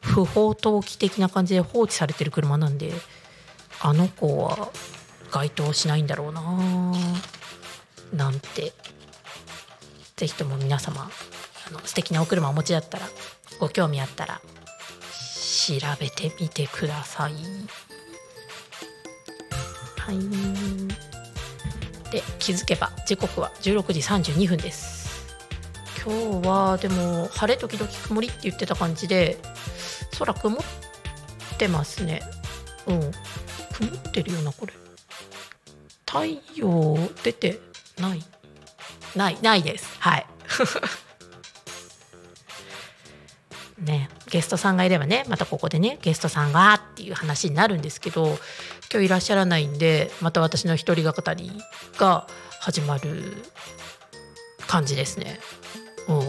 Speaker 2: 不法投棄的な感じで放置されてる車なんであの子は該当しないんだろうななんてぜひとも皆様あの素敵なお車お持ちだったらご興味あったら調べてみてください。はい。で気づけば時刻は16時32分です。今日はでも晴れ時々曇りって言ってた感じで空曇ってますね。うん。曇ってるよなこれ。太陽出てないないないですはい ねゲストさんがいればねまたここでねゲストさんがっていう話になるんですけど今日いらっしゃらないんでまた私の一人が語りが始まる感じですね。うん。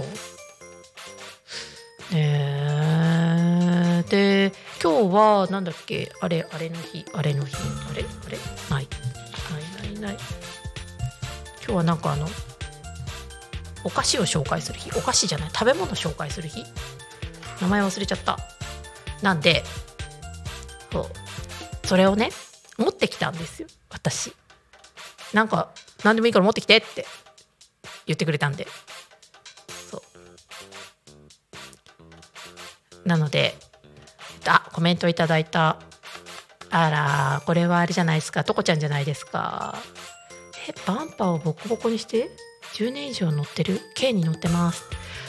Speaker 2: ねえで今日はなんだっけ？あれあれの日。あれの日。あれ？あれ？ない。ないないない。今日はなんかあのお菓子を紹介する日？お菓子じゃない。食べ物紹介する日？名前忘れちゃった。なんでそう。それをね持ってきたんですよ。私。なんか何でもいいから持ってきてって言ってくれたんで。そう。なのであコメントいただいた。あらこれはあれじゃないですか。とこちゃんじゃないですか。えバンパーをボコボコにして？10年以上乗ってる？K に乗ってます。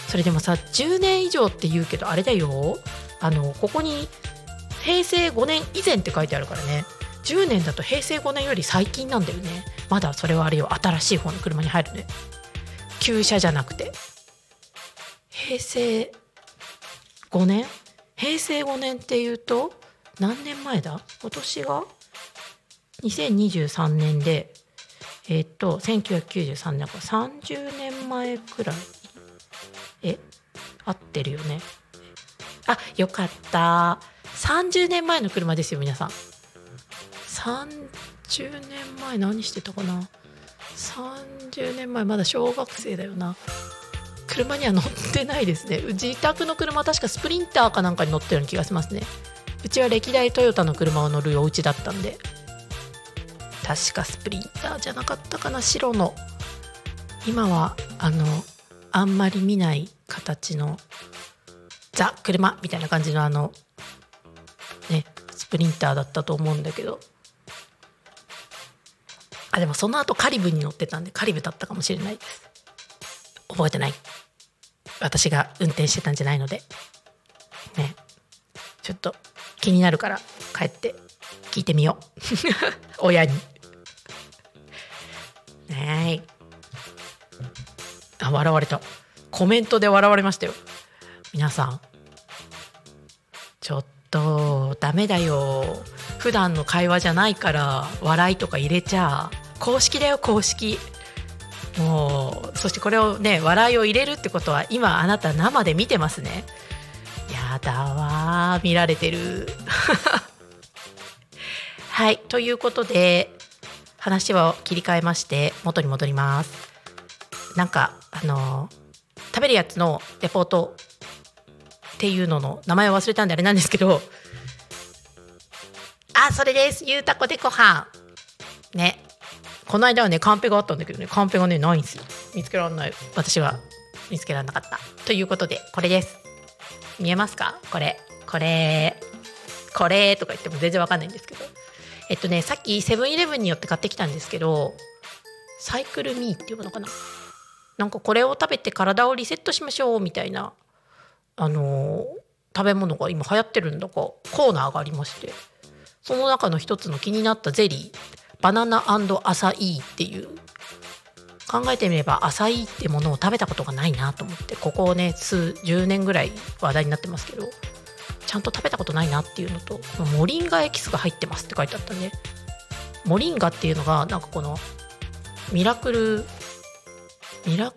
Speaker 2: それでもさ10年以上って言うけどあれだよ。あのここに平成5年以前って書いてあるからね。10年だと平成5年より最近なんだよね。まだそれはあれよ新しい方の車に入るね。旧車じゃなくて。平成5年？平成5年っていうと何年前だ？今年が？2023年でえっと1993年から30年。前くらい？え？合ってるよね。あよかった。30年前の車ですよ皆さん。30年前何してたかな？30年前まだ小学生だよな。車には乗ってないですね。自宅の車確かスプリンターかなんかに乗ってるような気がしますね。うちは歴代トヨタの車を乗るお家だったんで。確かスプリンターじゃなかったかな。白の。今はあのあんまり見ない形のザ車みたいな感じのあのねスプリンターだったと思うんだけど。あでもその後カリブに乗ってたんでカリブだったかもしれないです。覚えてない。私が運転してたんじゃないので。ね。ちょっと気になるから帰って聞いてみよう。親に。はいあ笑われた。コメントで笑われましたよ。皆さん。ちょっとダメだよ。普段の会話じゃないから笑いとか入れちゃ。公式だよ公式。もうそしてこれをね笑いを入れるってことは今あなた生で見てますね。やだわ見られてる。はいということで話を切り替えまして元に戻ります。なんかあの食べるやつのレポートっていうのの名前を忘れたんであれなんですけどあそれです。ゆうたこでご飯。ね。この間はねカンペがあったんだけどねカンペがねないんですよ。見つけられない。私は見つけられなかった。ということでこれです。見えますか？これ。これ。これ。とか言っても全然わかんないんですけど。えっとねさっきセブンイレブンによって買ってきたんですけどサイクルミーっていうのかな？なんかこれを食べて体をリセットしましょうみたいなあのー食べ物が今流行ってるんだかコーナーがありましてその中の一つの気になったゼリー。バナナアサイーっていう。考えてみればアサイーってものを食べたことがないなと思ってここをね数10年ぐらい話題になってますけどちゃんと食べたことないなっていうのとモリンガエキスが入ってますって書いてあったんでモリンガっていうのがなんかこのミラクルミラ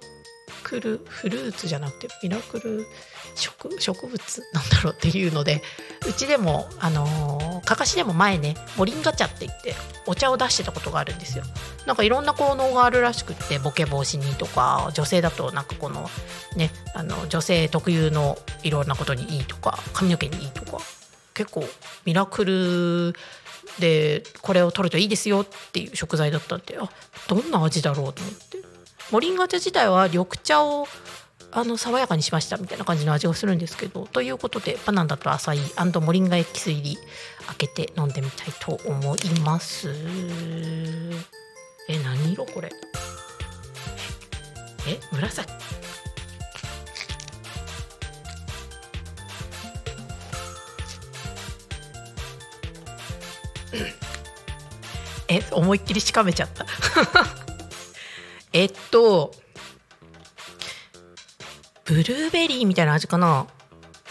Speaker 2: クルフルーツじゃなくてミラクル植物なんだろうっていうのでうちでもあのーかかしでも前ねモリンガ茶って言ってお茶を出してたことがあるんですよ。なんかいろんな効能があるらしくってボケ防止にとか女性だとなんかこのねあの女性特有のいろんなことにいいとか髪の毛にいいとか結構ミラクルでこれを取るといいですよっていう食材だったんであどんな味だろうと思って。モリンガ茶自体は緑茶をあの爽やかにしましたみたいな感じの味がするんですけどということでバナナとアサイモリンガエキス入り開けて飲んでみたいと思います。え何色これ？え紫。え思いっきりしかめちゃった。えっとブルーベリーみたいな味かな？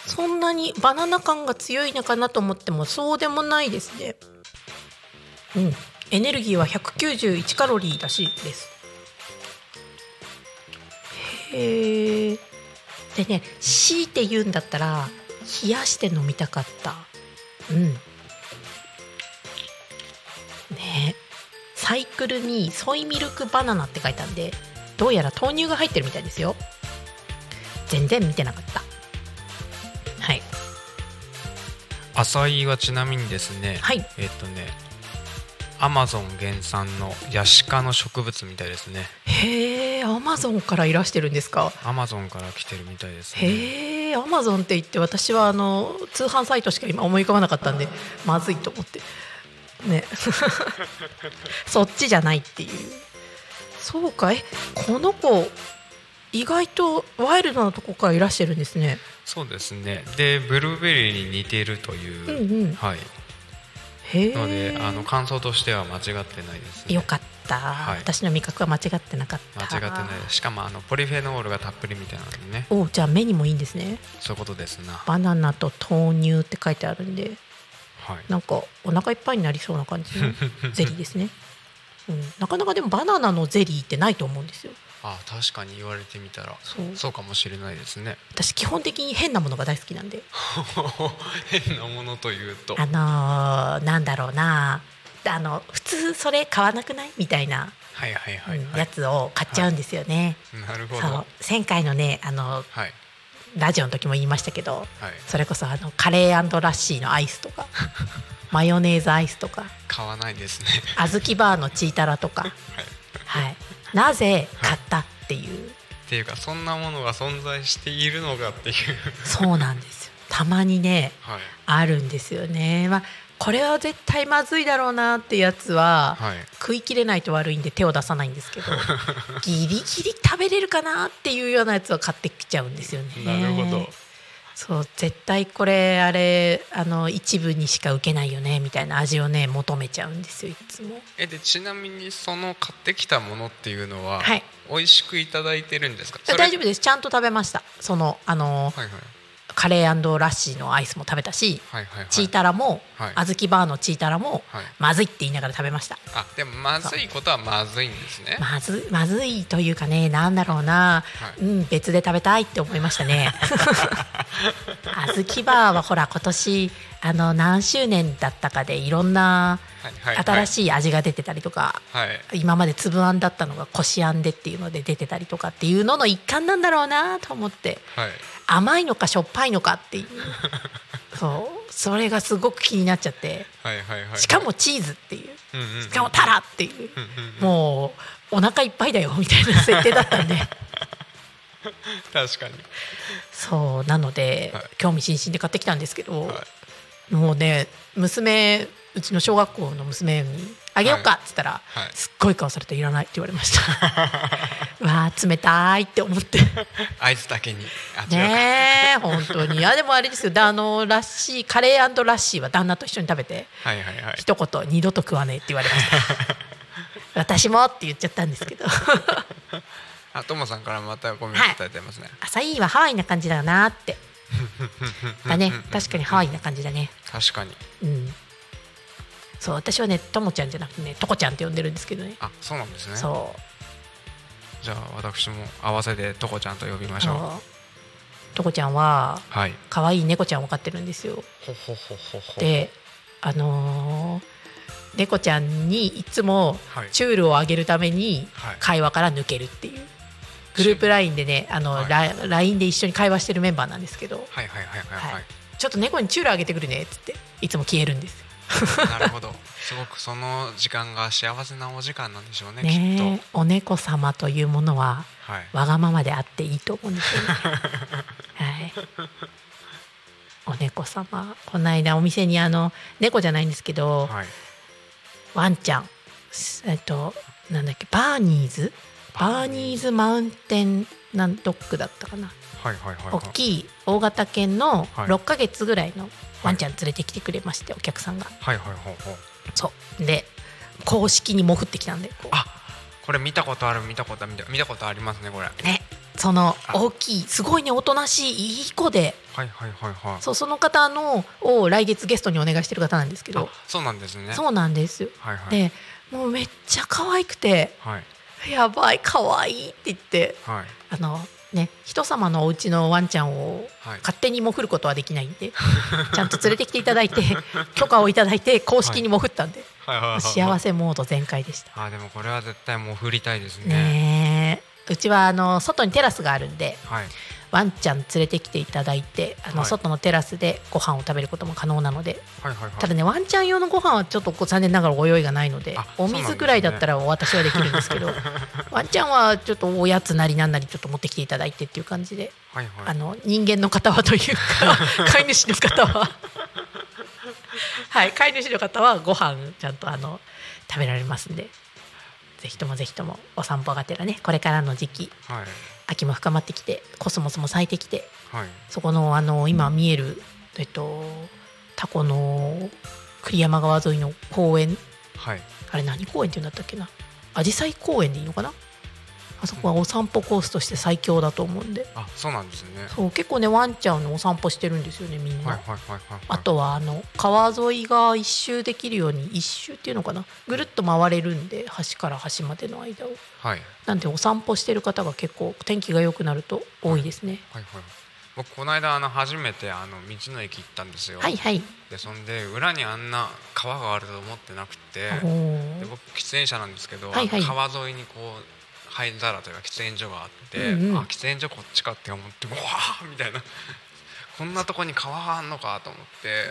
Speaker 2: そんなにバナナ感が強いのかなと思ってもそうでもないですね。うん。エネルギーは191カロリーらしいです。へえでね強いて言うんだったら冷やして飲みたかった。うん。ね。サイクルにソイミルクバナナって書いたんでどうやら豆乳が入ってるみたいですよ。全然見てなかった。はい。
Speaker 3: アサイはちなみにですね、
Speaker 2: はい。
Speaker 3: えっとねアマゾン原産のヤシ科の植物みたいですね。
Speaker 2: へえアマゾンからいらしてるんですか？
Speaker 3: アマゾンから来てるみたいですね。
Speaker 2: へえアマゾンって言って私はあの通販サイトしか今思い浮かばなかったんでまずいと思って。ね。そっちじゃないっていう。そうかえこの子意外とワイルドなとこからいらしてるんですね。
Speaker 3: そうですね。でブルーベリーに似ているという、
Speaker 2: うんうん。
Speaker 3: はい。
Speaker 2: へえ。
Speaker 3: のであの感想としては間違ってないですね。
Speaker 2: よかった、
Speaker 3: はい。
Speaker 2: 私の味覚は間違ってなかった。
Speaker 3: 間違ってないしかもあのポリフェノールがたっぷりみたいなのでね。
Speaker 2: おじゃあ目にもいいんですね。
Speaker 3: そういうことですな。
Speaker 2: バナナと豆乳って書いてあるんで。
Speaker 3: はい。
Speaker 2: なんかお腹いっぱいになりそうな感じのゼリーですね、うん、なかなかでもバナナのゼリーってないと思うんですよ
Speaker 3: あ確かに言われてみたら
Speaker 2: そう。
Speaker 3: そうかもしれないですね。
Speaker 2: 私基本的に変なものが大好きなんで。
Speaker 3: 変なものというと。
Speaker 2: あのーなんだろうな。あの普通それ買わなくないみたいな、
Speaker 3: はいはいはい、
Speaker 2: やつを買っちゃうんですよね、
Speaker 3: なるほど。
Speaker 2: 前回のねあの
Speaker 3: はい。
Speaker 2: ラジオの時も言いましたけど
Speaker 3: はい。
Speaker 2: それこそあのカレーラッシーのアイスとか マヨネーズアイスとか
Speaker 3: 買わないですね。
Speaker 2: 小豆バーのチータラとか、
Speaker 3: はい。
Speaker 2: はい、なぜ買ったっていう、
Speaker 3: っていうかそんなものが存在しているのかっていう。
Speaker 2: そうなんですよ。たまにね
Speaker 3: はい。
Speaker 2: あるんですよね、まあ、これは絶対まずいだろうなってやつは、
Speaker 3: はい。
Speaker 2: 食い切れないと悪いんで手を出さないんですけど ギリギリ食べれるかなっていうようなやつは買ってきちゃうんですよね。
Speaker 3: なるほど
Speaker 2: そう絶対これあれあの一部にしか受けないよねみたいな味をね求めちゃうんですよいつも。
Speaker 3: えでちなみにその買ってきたものっていうのは、
Speaker 2: はい。
Speaker 3: 美味しくいただいてるんですか？
Speaker 2: 大丈夫です。ちゃんと食べました。そのあの
Speaker 3: はいはい
Speaker 2: カレーラッシーのアイスも食べたし、
Speaker 3: はいはいはい。
Speaker 2: チータラも、
Speaker 3: はい。
Speaker 2: 小豆バーのチータラも、
Speaker 3: はい。
Speaker 2: まずいって言いながら食べました。
Speaker 3: あでもまずいことはまずいんですね。
Speaker 2: まずまずいというかねなんだろうな、
Speaker 3: はい。
Speaker 2: うん別で食べたいって思いましたね。小豆バーはほら今年あの何周年だったかでいろんな
Speaker 3: はいはい。
Speaker 2: 新しい味が出てたりとか、
Speaker 3: はい。
Speaker 2: 今まで粒あんだったのがこしあんでっていうので出てたりとかっていうのの一環なんだろうなと思って。
Speaker 3: はい
Speaker 2: 甘いのかしょっぱいのかっていう。そう。それがすごく気になっちゃって。
Speaker 3: はいはいはい
Speaker 2: しかもチーズっていう。
Speaker 3: うんうんうん。
Speaker 2: しかもタラっていう。
Speaker 3: うんうんうん。
Speaker 2: もうお腹いっぱいだよみたいな設定だったんで。
Speaker 3: 確かに。
Speaker 2: そうなので、
Speaker 3: はい。
Speaker 2: 興味津々で買ってきたんですけど、
Speaker 3: はい。
Speaker 2: もうね娘うちの小学校の娘に「あげようか」っつったら、
Speaker 3: はい。
Speaker 2: すっごい顔されて「いらない」って言われました。う わー冷たいって思って。
Speaker 3: アイスだけに。
Speaker 2: ねえ本当に。あでもあれですよ。であのラッシーカレーラッシーは旦那と一緒に食べて
Speaker 3: はいはいはい。
Speaker 2: 一言「二度と食わねえ」って言われました。私もって言っちゃったんですけど。
Speaker 3: あともさんからまたコメントいいてますね、
Speaker 2: 朝いいはハワイな感じだなって。だね。確かにハワイな感じだね。
Speaker 3: 確かに。
Speaker 2: うん。そう私はねともちゃんじゃなくてねとこちゃんって呼んでるんですけどね。
Speaker 3: あそうなんですね。
Speaker 2: そう
Speaker 3: じゃあ私も合わせてとこちゃんと呼びましょう。
Speaker 2: とこちゃんは
Speaker 3: はい。
Speaker 2: 可愛い猫ちゃんを飼ってるんですよ。であのー猫ちゃんにいつも
Speaker 3: はい。
Speaker 2: チュールをあげるために
Speaker 3: はい。
Speaker 2: 会話から抜けるっていう。グループ LINE でねあの、
Speaker 3: はい。
Speaker 2: ラ LINE で一緒に会話してるメンバーなんですけど。
Speaker 3: はいはいはいはいはい、
Speaker 2: ちょっと猫にチュールあげてくるねっつっていつも消えるんです
Speaker 3: なるほど。すごくその時間が幸せなお時間なんでしょうねき
Speaker 2: ねお猫様というものは
Speaker 3: とはい。
Speaker 2: わがままであっていいと思うんですよね。はい。お猫様。この間お店にあの猫じゃないんですけど、
Speaker 3: はい。
Speaker 2: ワンちゃんえっとなんだっけバーニーズ？バーニーズ。マウンテンなんドッグだったかな。
Speaker 3: はいはいはい
Speaker 2: 大きい大型犬の
Speaker 3: はい。
Speaker 2: 6ヶ月ぐらいのワンちゃん連れてきてくれましてお客さんが。
Speaker 3: はいはいほうほう
Speaker 2: そう。で公式に潜ってきたんでこう。
Speaker 3: あこれ見たことある見たことある見た見たことありますねこれ。はい
Speaker 2: ね。その
Speaker 3: あ。
Speaker 2: 大きいすごいねおとなしいいい子で。
Speaker 3: はいはいはい。
Speaker 2: そうその方のを来月ゲストにお願いしてる方なんですけど。
Speaker 3: あそうなんですね。
Speaker 2: そうなんですよ。
Speaker 3: はいはい。
Speaker 2: でもうめっちゃ可愛くて。
Speaker 3: はい。
Speaker 2: やばい可愛いって言って。
Speaker 3: はい。
Speaker 2: あのね人様のお家のワンちゃんを
Speaker 3: はい。
Speaker 2: 勝手に潜ることはできないんで、ちゃんと連れてきていただいて 許可をいただいて公式に潜ったんで、
Speaker 3: はい。はい。はい。
Speaker 2: 幸せモード全開でした。
Speaker 3: あでもこれは絶対もう振りたいですね。
Speaker 2: ねえ。うちはあの外にテラスがあるんで
Speaker 3: はい
Speaker 2: ワンちゃん連れてきていただいてあの、
Speaker 3: はい。
Speaker 2: 外のテラスでご飯を食べることも可能なので
Speaker 3: はいはいはい。
Speaker 2: ただねワンちゃん用のご飯はちょっと残念ながらご用意がないので
Speaker 3: あ
Speaker 2: お水ぐらいだったら私はできるんですけど ワンちゃんはちょっとおやつなりなんなりちょっと持ってきていただいてっていう感じで
Speaker 3: はいはい。
Speaker 2: あの人間の方はというか 飼い主の方は。はい飼い主の方はご飯ちゃんとあの食べられますんでぜひともぜひともお散歩がてらねこれからの時期。
Speaker 3: はい
Speaker 2: 秋も深まってきてコスモスも咲いてきて
Speaker 3: はい。
Speaker 2: そこのあの今見えるえっとタコの栗山川沿いの公園。
Speaker 3: はい。
Speaker 2: あれ何公園っていうんだったっけな。紫陽花公園でいいのかなあそこはお散歩コースとして最強だと思うんで。
Speaker 3: あそうなんですね。
Speaker 2: そう結構ねワンちゃんのお散歩してるんですよねみんな、
Speaker 3: はいはいはいはい。はい
Speaker 2: あとはあの川沿いが一周できるように一周っていうのかな？ぐるっと回れるんで端から端までの間を。
Speaker 3: はい。
Speaker 2: なんでお散歩してる方が結構天気が良くなると多いですね。
Speaker 3: はいはい僕この間あの初めてあの道の駅行ったんですよ。
Speaker 2: はいはい。
Speaker 3: でそんで裏にあんな川があると思ってなくて。
Speaker 2: おー。
Speaker 3: で僕喫煙者なんですけど、
Speaker 2: はいはい。
Speaker 3: 川沿いにこう灰皿というか喫煙所があって、
Speaker 2: うんうん。
Speaker 3: あ喫煙所こっちかって思ってうわーみたいな。こんなとこに川があんのかと思って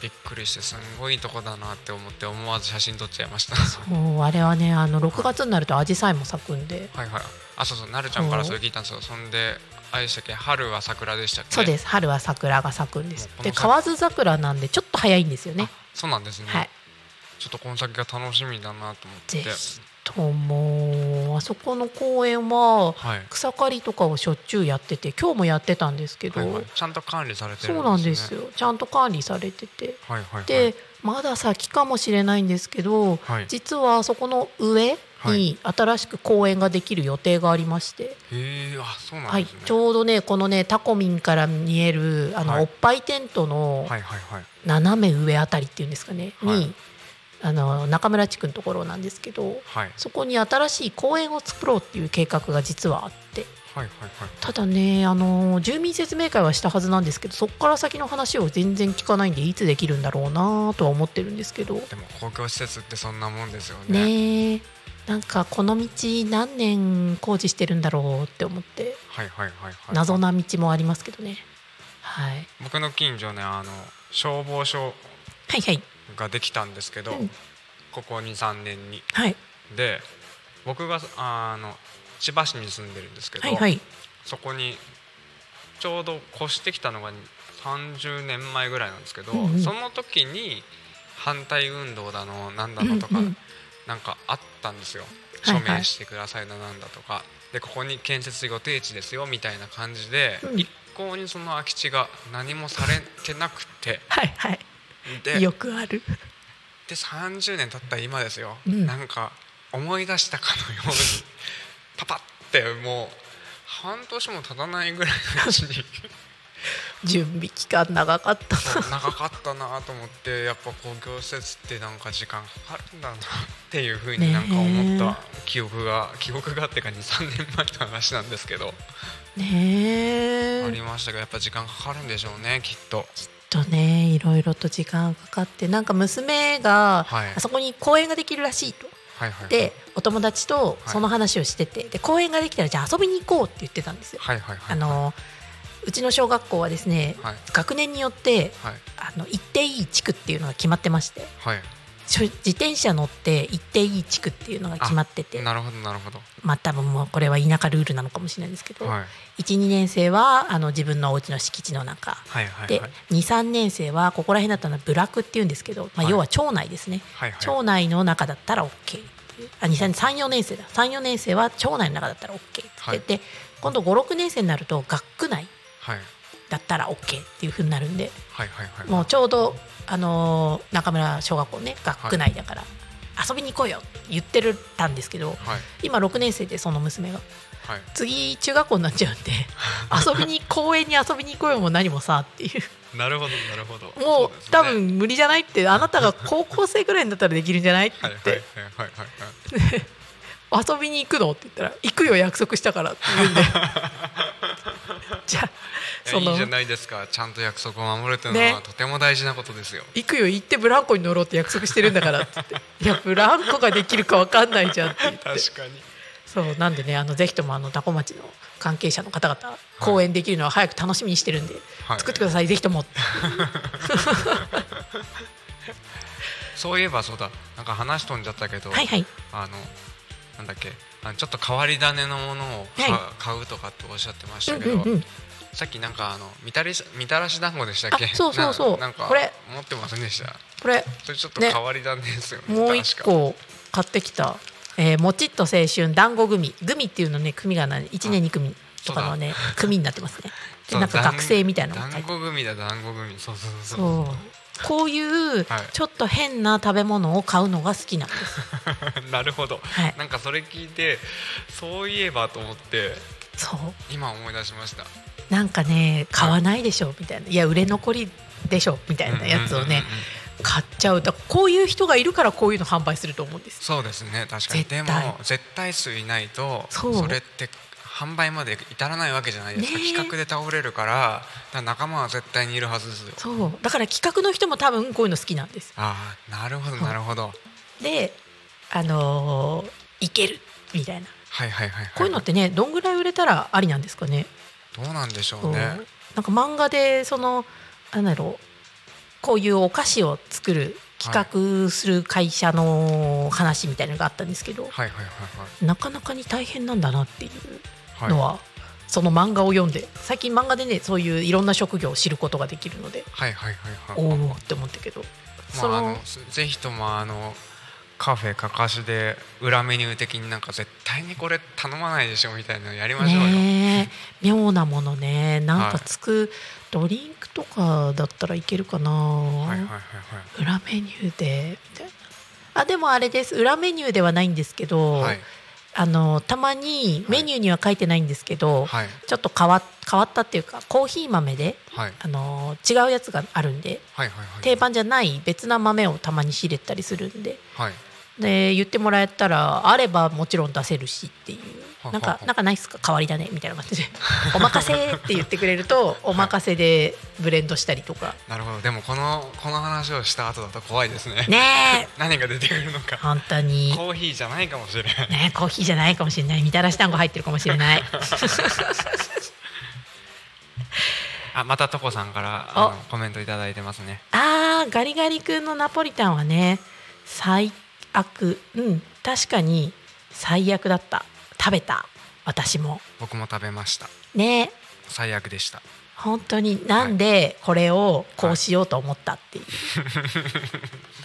Speaker 3: びっくりしてすんごいいいとこだなって思って思わず写真撮っちゃいました。は
Speaker 2: もうあれはねあの6月になるとアジサイも咲くんで。
Speaker 3: いはい。あそうそうなるちゃんからそれ聞いたんですよ。そんであれでしたっけ？春は桜でしたっけ？
Speaker 2: そうです。春は桜が咲くんです。で河津桜なんでちょっと早いんですよね。
Speaker 3: そうなんですね、
Speaker 2: はい。
Speaker 3: ちょっとこの先が楽しみだなと思って。
Speaker 2: ぜひともあそこの公園は
Speaker 3: はい。
Speaker 2: 草刈りとかをしょっちゅうやってて今日もやってたんですけど、
Speaker 3: はいはい、ちゃんと管理されてるんです、ね、
Speaker 2: そうなんですよ。ちゃんと管理されてて。
Speaker 3: はいはいはい。
Speaker 2: でまだ先かもしれないんですけど、
Speaker 3: はい。
Speaker 2: 実はそこの上に新しく公園ができる予定がありまして、
Speaker 3: へえあそうなん
Speaker 2: はい
Speaker 3: ですね、、
Speaker 2: ちょうどねこのねタコミンから見えるあの、
Speaker 3: はい。
Speaker 2: おっぱいテントの
Speaker 3: はいはいはい。
Speaker 2: 斜め上あたりっていうんですかね、
Speaker 3: はい。
Speaker 2: にあの中村地区のところなんですけど
Speaker 3: はい。
Speaker 2: そこに新しい公園を作ろうっていう計画が実はあって。
Speaker 3: はいはいはい。
Speaker 2: ただねあの住民説明会はしたはずなんですけどそこから先の話を全然聞かないんでいつできるんだろうなとは思ってるんですけど。
Speaker 3: でも公共施設ってそんなもんですよね。
Speaker 2: ねえ。なんかこの道何年工事してるんだろうって思って。
Speaker 3: はいはいはいはい。
Speaker 2: 謎な道もありますけどね。はい。
Speaker 3: 僕の近所ねあの消防署。
Speaker 2: はいはい
Speaker 3: ができたんですけど、
Speaker 2: うん。
Speaker 3: ここ23年に。
Speaker 2: はい。
Speaker 3: で僕があの千葉市に住んでるんですけど、
Speaker 2: はいはい。
Speaker 3: そこにちょうど越してきたのが30年前ぐらいなんですけど、
Speaker 2: うんうん。
Speaker 3: その時に反対運動だのなんだのとか、
Speaker 2: うんうん。
Speaker 3: なんかあったんですよ。
Speaker 2: はいはい。
Speaker 3: 署名してくださいだなんだとか、でここに建設予定地ですよみたいな感じで、
Speaker 2: うん。
Speaker 3: 一向にその空き地が何もされてなくて。
Speaker 2: はいはい
Speaker 3: で
Speaker 2: よくある。
Speaker 3: で30年経った今ですよ、
Speaker 2: うん。
Speaker 3: なんか思い出したかのように パパってもう半年も経たないぐらいのうちに。
Speaker 2: 準備期間長かった
Speaker 3: そう長かったなと思ってやっぱ公共施設ってなんか時間かかるんだなっていうふうになんか思った記憶が記憶がっていうか23年前の話なんですけど、
Speaker 2: ねえ。
Speaker 3: ありましたがやっぱ時間かかるんでしょうねきっと。
Speaker 2: とねいろいろと時間かかってなんか娘が、
Speaker 3: はい。
Speaker 2: あそこに公園ができるらしいと。
Speaker 3: はいはいはい。
Speaker 2: でお友達とその話をしてて、で公園ができたらじゃあ遊びに行こうって言ってたんですよ。
Speaker 3: はいはいはい
Speaker 2: あのうちの小学校はですね、
Speaker 3: はい。
Speaker 2: 学年によって
Speaker 3: はい。
Speaker 2: あの行っていい地区っていうのが決まってまして自転車乗って行っていい地区っていうのが決まってて。
Speaker 3: なるほどなるほど。
Speaker 2: まあ多分もうこれは田舎ルールなのかもしれないんですけど、
Speaker 3: はい。
Speaker 2: 12年生はあの自分のお家の敷地の中。
Speaker 3: はいはい
Speaker 2: で
Speaker 3: はい。
Speaker 2: 23年生はここら辺だったら部落っていうんですけど、まあ、
Speaker 3: はい。
Speaker 2: 要は町内ですね、
Speaker 3: はいはい。
Speaker 2: 町内の中だったら OK あ34年生だ。34年生は町内の中だったら OK って言って、
Speaker 3: はい。
Speaker 2: で今度56年生になると学区内。
Speaker 3: はい
Speaker 2: だったら OK っていう風になるんで。
Speaker 3: はいはいはい。
Speaker 2: もうちょうど、あのー中村小学校ね学区内だから、遊びに行こうよって言ってるたんですけど
Speaker 3: はい。
Speaker 2: 今6年生でその娘が。
Speaker 3: はい。
Speaker 2: 次中学校になっちゃうんで 遊びに公園に遊びに行こうよも何もさっていう。
Speaker 3: なるほどなるほど。
Speaker 2: もう
Speaker 3: ね。
Speaker 2: 多分無理じゃないってあなたが高校生ぐらいになったらできるんじゃないって言って。遊びに行くのって言ったら行くよ約束したからって言うんで。じゃあその。
Speaker 3: いいじゃないですか。ちゃんと約束を守るというのは
Speaker 2: ね。
Speaker 3: とても大事なことですよ、
Speaker 2: 行くよ。行ってブランコに乗ろうって約束してるんだからって。言っていやブランコができるか分かんないじゃんって
Speaker 3: 確かに。
Speaker 2: そうなんでねあのぜひともあの多古町の関係者の方々公演できるのは早く楽しみにしてるんで、
Speaker 3: はい。
Speaker 2: 作ってくださいぜひとも
Speaker 3: そういえばそうだ。なんか話飛んじゃったけど、
Speaker 2: はいはい。
Speaker 3: あのなんだっけ。あのちょっと変わり種のものをか、
Speaker 2: はい。
Speaker 3: 買うとかっておっしゃってまし
Speaker 2: う
Speaker 3: たけど、
Speaker 2: んうんうん
Speaker 3: さっきなんかあのみたらしみたらし団子でしたっけ？
Speaker 2: あそうそうそう。
Speaker 3: ななんか
Speaker 2: これ。
Speaker 3: 持ってませんでした？
Speaker 2: これ。
Speaker 3: それちょっと
Speaker 2: ね。
Speaker 3: 変わり種ですよね
Speaker 2: もう一個買ってきた、えーもちっと青春団子グミ。グミっていうのね組が1年2組とかのね組になってますね。でなんか学生みたいな
Speaker 3: 団子組だ団子組そうそうそう。
Speaker 2: そう。こういう
Speaker 3: はい。
Speaker 2: ちょっと変な食べ物を買うのが好きなんです、
Speaker 3: なるほど、
Speaker 2: はい。
Speaker 3: なんかそれ聞いてそういえばと思って
Speaker 2: そう。
Speaker 3: 今思い出しました
Speaker 2: なんかね買わないでしょみたいな。いや売れ残りでしょみたいなやつをね買っちゃう。だからこういう人がいるからこういうの販売すると思うんです。
Speaker 3: そうですね。確かに。でも絶対数いないと
Speaker 2: そう。
Speaker 3: れって販売まで至らないわけじゃないですか、
Speaker 2: ねえ。
Speaker 3: 企画で倒れるから仲間は絶対にいるはずですよ。
Speaker 2: そう。だから企画の人も多分こういうの好きなんです。
Speaker 3: ああなるほどなるほど。
Speaker 2: であのーいけるみたいな。
Speaker 3: はいはいはい、はい、
Speaker 2: こういうのってねどんぐらい売れたらありなんですかね？
Speaker 3: どうなんでしょ
Speaker 2: そうう
Speaker 3: ね
Speaker 2: なんか漫画でそのなんだろうこういうお菓子を作る企画する会社の話みたいなのがあったんですけど、
Speaker 3: はいはいはい
Speaker 2: なかなかに大変なんだなっていう
Speaker 3: はい。
Speaker 2: のは、その漫画を読んで最近漫画でねそういういろんな職業を知ることができるので
Speaker 3: はいはいはいはい。
Speaker 2: おおって思ったけど、
Speaker 3: まあ、あのぜひともあのカフェかかしで裏メニュー的になんか絶対にこれ頼まないでしょみたいなのやりましょうよ、
Speaker 2: ねえ。妙なものね。なんか
Speaker 3: はい
Speaker 2: つく、ドリンクとかだったらいけるかな、
Speaker 3: はい。はいはいはい
Speaker 2: 裏メニューで。みたいな。あでもあれです。裏メニューではないんですけど、
Speaker 3: はい。
Speaker 2: あのたまにメニューには書いてないんですけど、
Speaker 3: はい。
Speaker 2: ちょっと変わ変わったっていうかコーヒー豆で
Speaker 3: はい。
Speaker 2: あの違うやつがあるんで
Speaker 3: はいはいはい。
Speaker 2: 定番じゃない別な豆をたまに仕入れたりするんで
Speaker 3: はい
Speaker 2: で言ってもらえたらあればもちろん出せるしっていう。
Speaker 3: ははは
Speaker 2: なんかなんかないっすか？代わりだねみたいな感じで。お任せって言ってくれるとお任せでブレンドしたりとか。
Speaker 3: なるほど。でもこのこの話をした後だと怖いですね。
Speaker 2: ねえ。
Speaker 3: 何が出てくるのか。
Speaker 2: 本当に。
Speaker 3: コーヒーじゃないかもしれない。
Speaker 2: ねコーヒーじゃないかもしれない。みたらし団子入ってるかもしれない。
Speaker 3: あまたトコさんからコメントいただいてますね。
Speaker 2: あーガリガリ君のナポリタンはね最悪。うん。確かに最悪だった。食べた。私も。
Speaker 3: 僕も食べました。
Speaker 2: ね。
Speaker 3: 最悪でした。
Speaker 2: 本当に。なんでこれをこうしようと思ったっていう、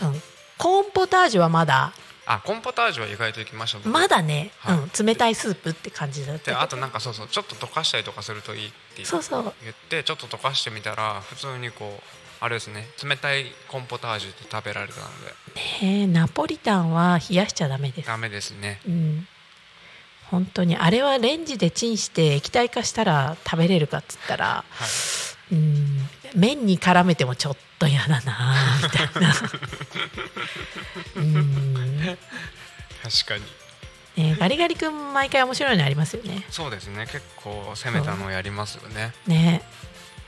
Speaker 2: うん、コーンポタージュはまだ。
Speaker 3: あコーンポタージュは意外といきました僕。
Speaker 2: まだね、
Speaker 3: はい。
Speaker 2: うん、冷たいスープって感じだった。
Speaker 3: あとなんかそうそうちょっと溶かしたりとかするといいって
Speaker 2: そうそう。
Speaker 3: 言ってちょっと溶かしてみたら普通にこうあれですね。冷たいコーンポタージュで食べられたので。
Speaker 2: ねえナポリタンは冷やしちゃダメです。
Speaker 3: ダメですね。
Speaker 2: うん。本当にあれはレンジでチンして液体化したら食べれるかっつったら
Speaker 3: はい。
Speaker 2: うん麺に絡めてもちょっと嫌だなみたいな。うん、
Speaker 3: 確かに。
Speaker 2: ね、ガリガリ君毎回面白いのありますよね。
Speaker 3: そうですね。結構攻めたのをやりますよね。
Speaker 2: ね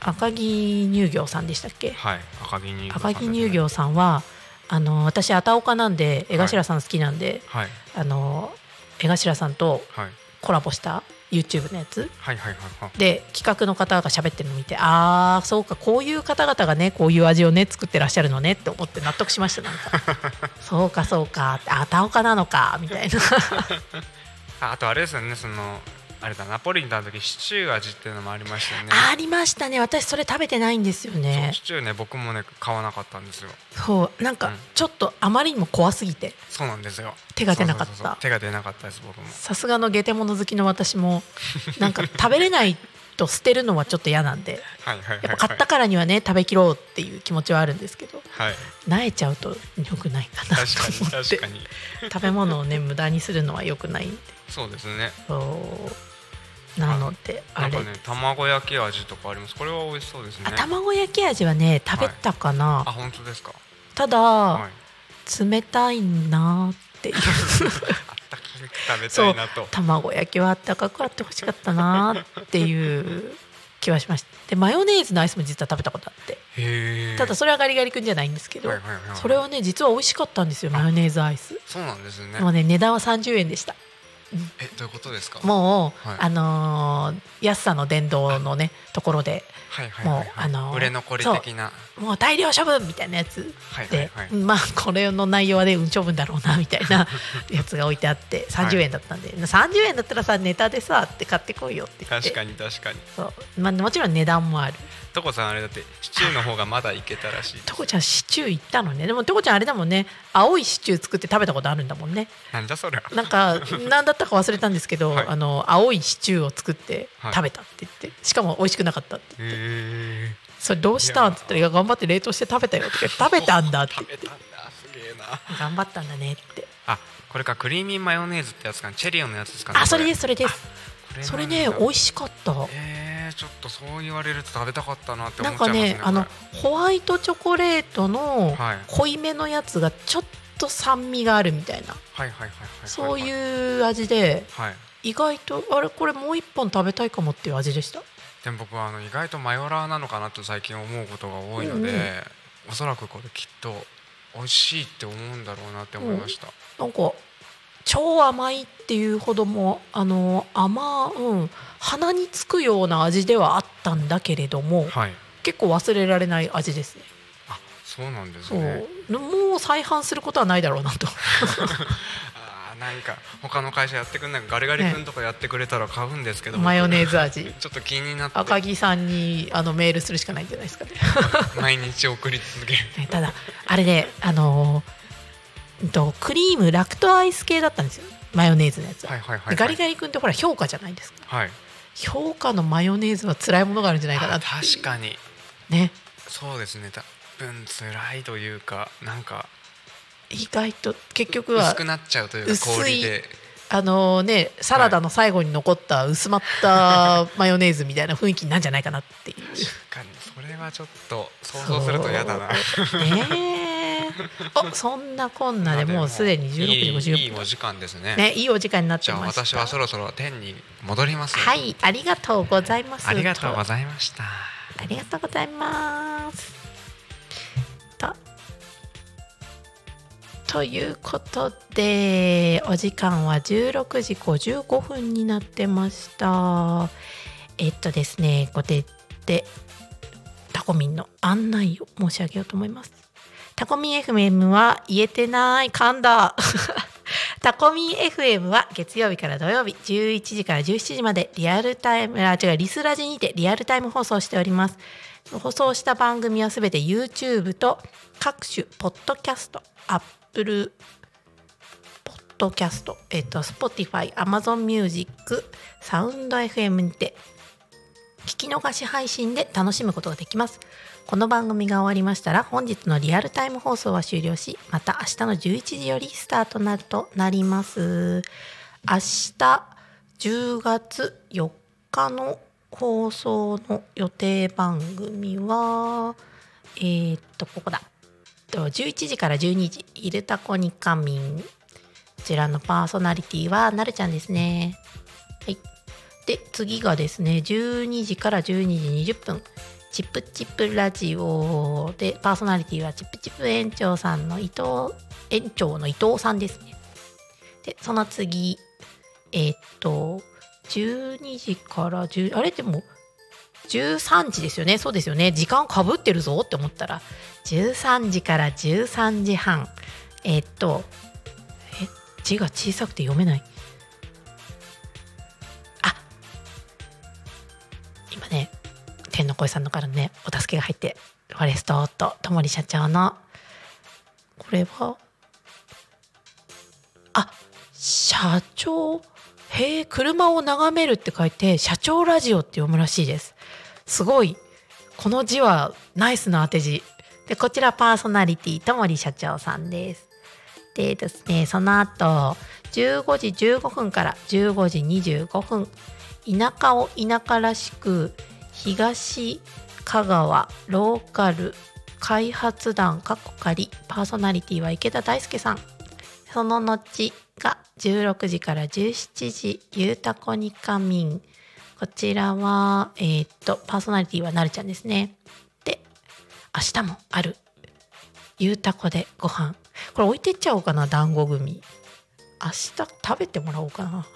Speaker 2: 赤城乳業さんでしたっけ？
Speaker 3: はい赤城乳業
Speaker 2: 赤城乳業さんはあの私あたおかなんで江頭さん好きなんで、
Speaker 3: はい。
Speaker 2: あの江頭さんと
Speaker 3: はい。
Speaker 2: コラボした YouTube のやつ。
Speaker 3: はいはいはいはい。
Speaker 2: で企画の方が喋ってるのを見てああそうかこういう方々がねこういう味をね作ってらっしゃるのねって思って納得しましたなん か。そうかそうかあたおかなのかみたいな。
Speaker 3: あ あとあれですよねそのあれだナポリタンの時シチュー味っていうのもありましたよね。
Speaker 2: ありましたね。私それ食べてないんですよね。
Speaker 3: シチューね僕もね買わなかったんですよ。
Speaker 2: そうなんか
Speaker 3: うん。
Speaker 2: ちょっとあまりにも怖すぎて。
Speaker 3: そうなんですよ。
Speaker 2: 手が出なかった。
Speaker 3: 手が出なかったです僕も。
Speaker 2: さすがのゲテモノ好きの私もなんか食べれないと捨てるのはちょっと嫌なんで。
Speaker 3: はいはい
Speaker 2: やっぱ買ったからにはね食べきろうっていう気持ちはあるんですけど
Speaker 3: はい。
Speaker 2: 慣れちゃうと良くないかなと思って。
Speaker 3: 確かに。
Speaker 2: 食べ物をね無駄にするのは良くないんで。
Speaker 3: そうですね。
Speaker 2: そうなのであれ
Speaker 3: なんかね卵焼き味とかあります？これは美味しそうですね。
Speaker 2: あ卵焼き味はね食べたかな、
Speaker 3: あ本当ですか？
Speaker 2: ただ、
Speaker 3: はい。
Speaker 2: 冷たいなっていう。
Speaker 3: 食べたいなと。
Speaker 2: 卵焼きはあったかくあってほしかったなっていう気はしました。でマヨネーズのアイスも実は食べたことあって。ただそれはガリガリ君じゃないんですけど、
Speaker 3: はいはいはいはい。
Speaker 2: それはね実は美味しかったんですよマヨネーズアイス。
Speaker 3: そうなんですね。
Speaker 2: でもね値段は30円でした
Speaker 3: えどういうことですか？
Speaker 2: もう、
Speaker 3: はい。
Speaker 2: あのー安さの殿堂のねところで
Speaker 3: はいはいはいはい。
Speaker 2: もうあのー
Speaker 3: 売れ残り的な。
Speaker 2: もう大量処分みたいなやつ。
Speaker 3: はいはい
Speaker 2: で、
Speaker 3: はい。
Speaker 2: まあこれの内容はねうん処分だろうなみたいな やつが置いてあって30円だったんで、30円だったらさネタでさって買ってこいよって言って。
Speaker 3: 確かに確かに。
Speaker 2: そう、まあ、もちろん値段もある
Speaker 3: トコさんあれだってシチューの方がまだいけたらしい。
Speaker 2: トコちゃんシチュー行ったのね。でもトコちゃんあれだもんね。青いシチュー作って食べたことあるんだもんね。
Speaker 3: なんじゃそりゃ。
Speaker 2: なんか何だったか忘れたんですけど、
Speaker 3: はい。
Speaker 2: あの青いシチューを作って
Speaker 3: はい。
Speaker 2: 食べたって言って、しかも美味しくなかったって
Speaker 3: へえ
Speaker 2: それどうしたんって言ったらいや頑張って冷凍して食べたよって言って。食べたんだって言って。
Speaker 3: 食べたんだ。すげえな。
Speaker 2: 頑張ったんだねって。
Speaker 3: あこれかクリーミーマヨネーズってやつかな。チェリオのやつですかね
Speaker 2: あそれです
Speaker 3: す
Speaker 2: それですそれね美味
Speaker 3: し
Speaker 2: かった。
Speaker 3: えー、ちょっとそう言われると食べたかったなって
Speaker 2: なんか
Speaker 3: 思っちゃいますね
Speaker 2: ねあのホワイトチョコレートの
Speaker 3: はい。
Speaker 2: 濃いめのやつがちょっと酸味があるみたいな。そう
Speaker 3: う
Speaker 2: いう味で
Speaker 3: はい
Speaker 2: 意外とあれこれもう一本食べたいかもっていう味でした？
Speaker 3: でも僕はあの意外とマヨラーなのかなと最近思うことが多いので、
Speaker 2: うんうん。
Speaker 3: おそらくこれきっと美味しいって思うんだろうなって思いました、
Speaker 2: なんか超甘いっていうほどもあの甘うん鼻につくような味ではあったんだけれども
Speaker 3: はい。
Speaker 2: 結構忘れられない味ですね。
Speaker 3: あそうなんですね。
Speaker 2: もう再販することはないだろうなと。
Speaker 3: なんか他の会社やってくんないガリガリ君とかやってくれたら買うんですけど、
Speaker 2: マヨネー
Speaker 3: ズ
Speaker 2: ズ味。
Speaker 3: ちょっと気になって。
Speaker 2: 赤木さんにあのメールするしかないんじゃないですかね。
Speaker 3: 毎日送り続ける。
Speaker 2: ねただあれねあのーうんとクリームラクトアイス系だったんですよ。マヨネーズのやつは、
Speaker 3: はいはいはいはい。
Speaker 2: でガリガリ君ってほら評価じゃないですか。
Speaker 3: はい。
Speaker 2: 評価のマヨネーズは辛いものがあるんじゃないかな。
Speaker 3: あ
Speaker 2: って
Speaker 3: 確かに。
Speaker 2: ね。
Speaker 3: そうですね。多分辛いというかなんか
Speaker 2: 意外と結局は
Speaker 3: 薄くなっちゃうというか
Speaker 2: 薄い
Speaker 3: 氷で。
Speaker 2: あのねサラダの最後に残った薄まった マヨネーズみたいな雰囲気なんじゃないかなっていう。
Speaker 3: 確かに。それはちょっと想像すると嫌だな。
Speaker 2: ねえおそんなこんなでもうすでに16時50分。
Speaker 3: いいお時間ですね。
Speaker 2: ねいいお時間になってました。
Speaker 3: 私はそろそろ天に戻ります。
Speaker 2: はいありがとうございます。
Speaker 3: ありがとうご
Speaker 2: い
Speaker 3: ざいました。
Speaker 2: ありがとうございます。とということでお時間は16時55分になってました。えっとですねこれでタコミンの案内を申し上げようと思いますタコミン FM は言えてない噛んだ。タコミン FM は月曜日から土曜日11時から17時までリアルタイムあ違うリスラジにてリアルタイム放送しております。放送した番組はすべて YouTube と各種ポッドキャスト Apple ポッドキャスト、えっと、Spotify、Amazon Music、サウンド FM にて聞き逃し配信で楽しむことができます。この番組が終わりましたら本日のリアルタイム放送は終了し、また明日の11時よりスタートなるとなります。明日10月4日の放送の予定番組は、えーっと、ここだ。11時から12時、イルタコニカミン。こちらのパーソナリティはなるちゃんですね。次がですね、12時から12時20分。チップチップラジオで、パーソナリティはチップチップ園長さんの伊藤、園長の伊藤さんですね。で、その次、えーっと、12時から10、あれ？でも、13時ですよね。そうですよね。時間かぶってるぞって思ったら、13時から13時半。えーっと、え、字が小さくて読めない。ね、天の声さんのからね、お助けが入って、フォレストとともり社長の、これは、あ、社長、へえ、車を眺めるって書いて、社長ラジオって読むらしいです。すごい。この字はナイスな当て字。で、こちらパーソナリティともり社長さんです。でですね、その後、15時15分から15時25分、田舎を田舎らしく、東香川ローカル開発団過去仮パーソナリティは池田大輔さん。その後が16時から17時、ゆうたこにかみん。こちらは、えーっと、パーソナリティはなるちゃんですね。で、明日もある、ゆうたこでご飯。これ置いてっちゃおうかな、団子組。明日食べてもらおうかな。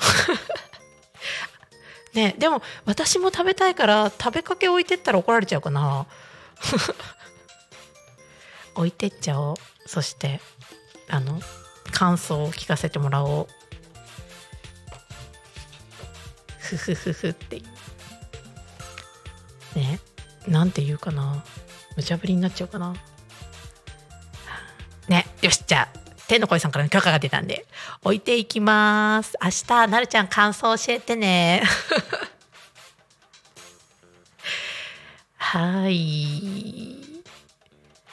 Speaker 2: ねでも私も食べたいから食べかけ置いてったら怒られちゃうかな。置いてっちゃおう。そして、あの、感想を聞かせてもらおう。ふふふふって。ね。なんて言うかな。無茶ぶりになっちゃうかな。ね。よし、じゃあ、天の声さんからの許可が出たんで、置いていきます。明日、なるちゃん感想教えてね。はい。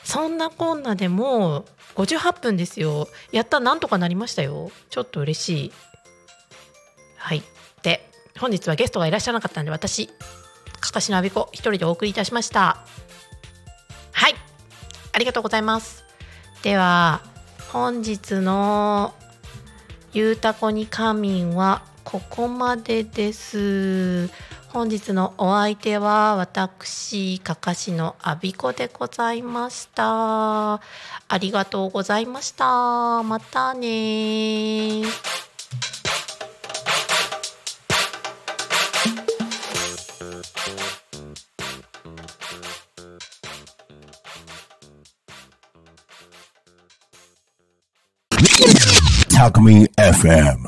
Speaker 2: そんなこんなでもう58分ですよ。やった、なんとかなりましたよ。ちょっと嬉しい。はい。で、本日はゲストがいらっしゃらなかったんで、私、かかしのあびこ、一人でお送りいたしました。はい。ありがとうございます。では、本日のゆうたこに仮眠はここまでです。本日のお相手は私、かかしのあびこでございました。ありがとうございました。またね
Speaker 1: Alchemy FM.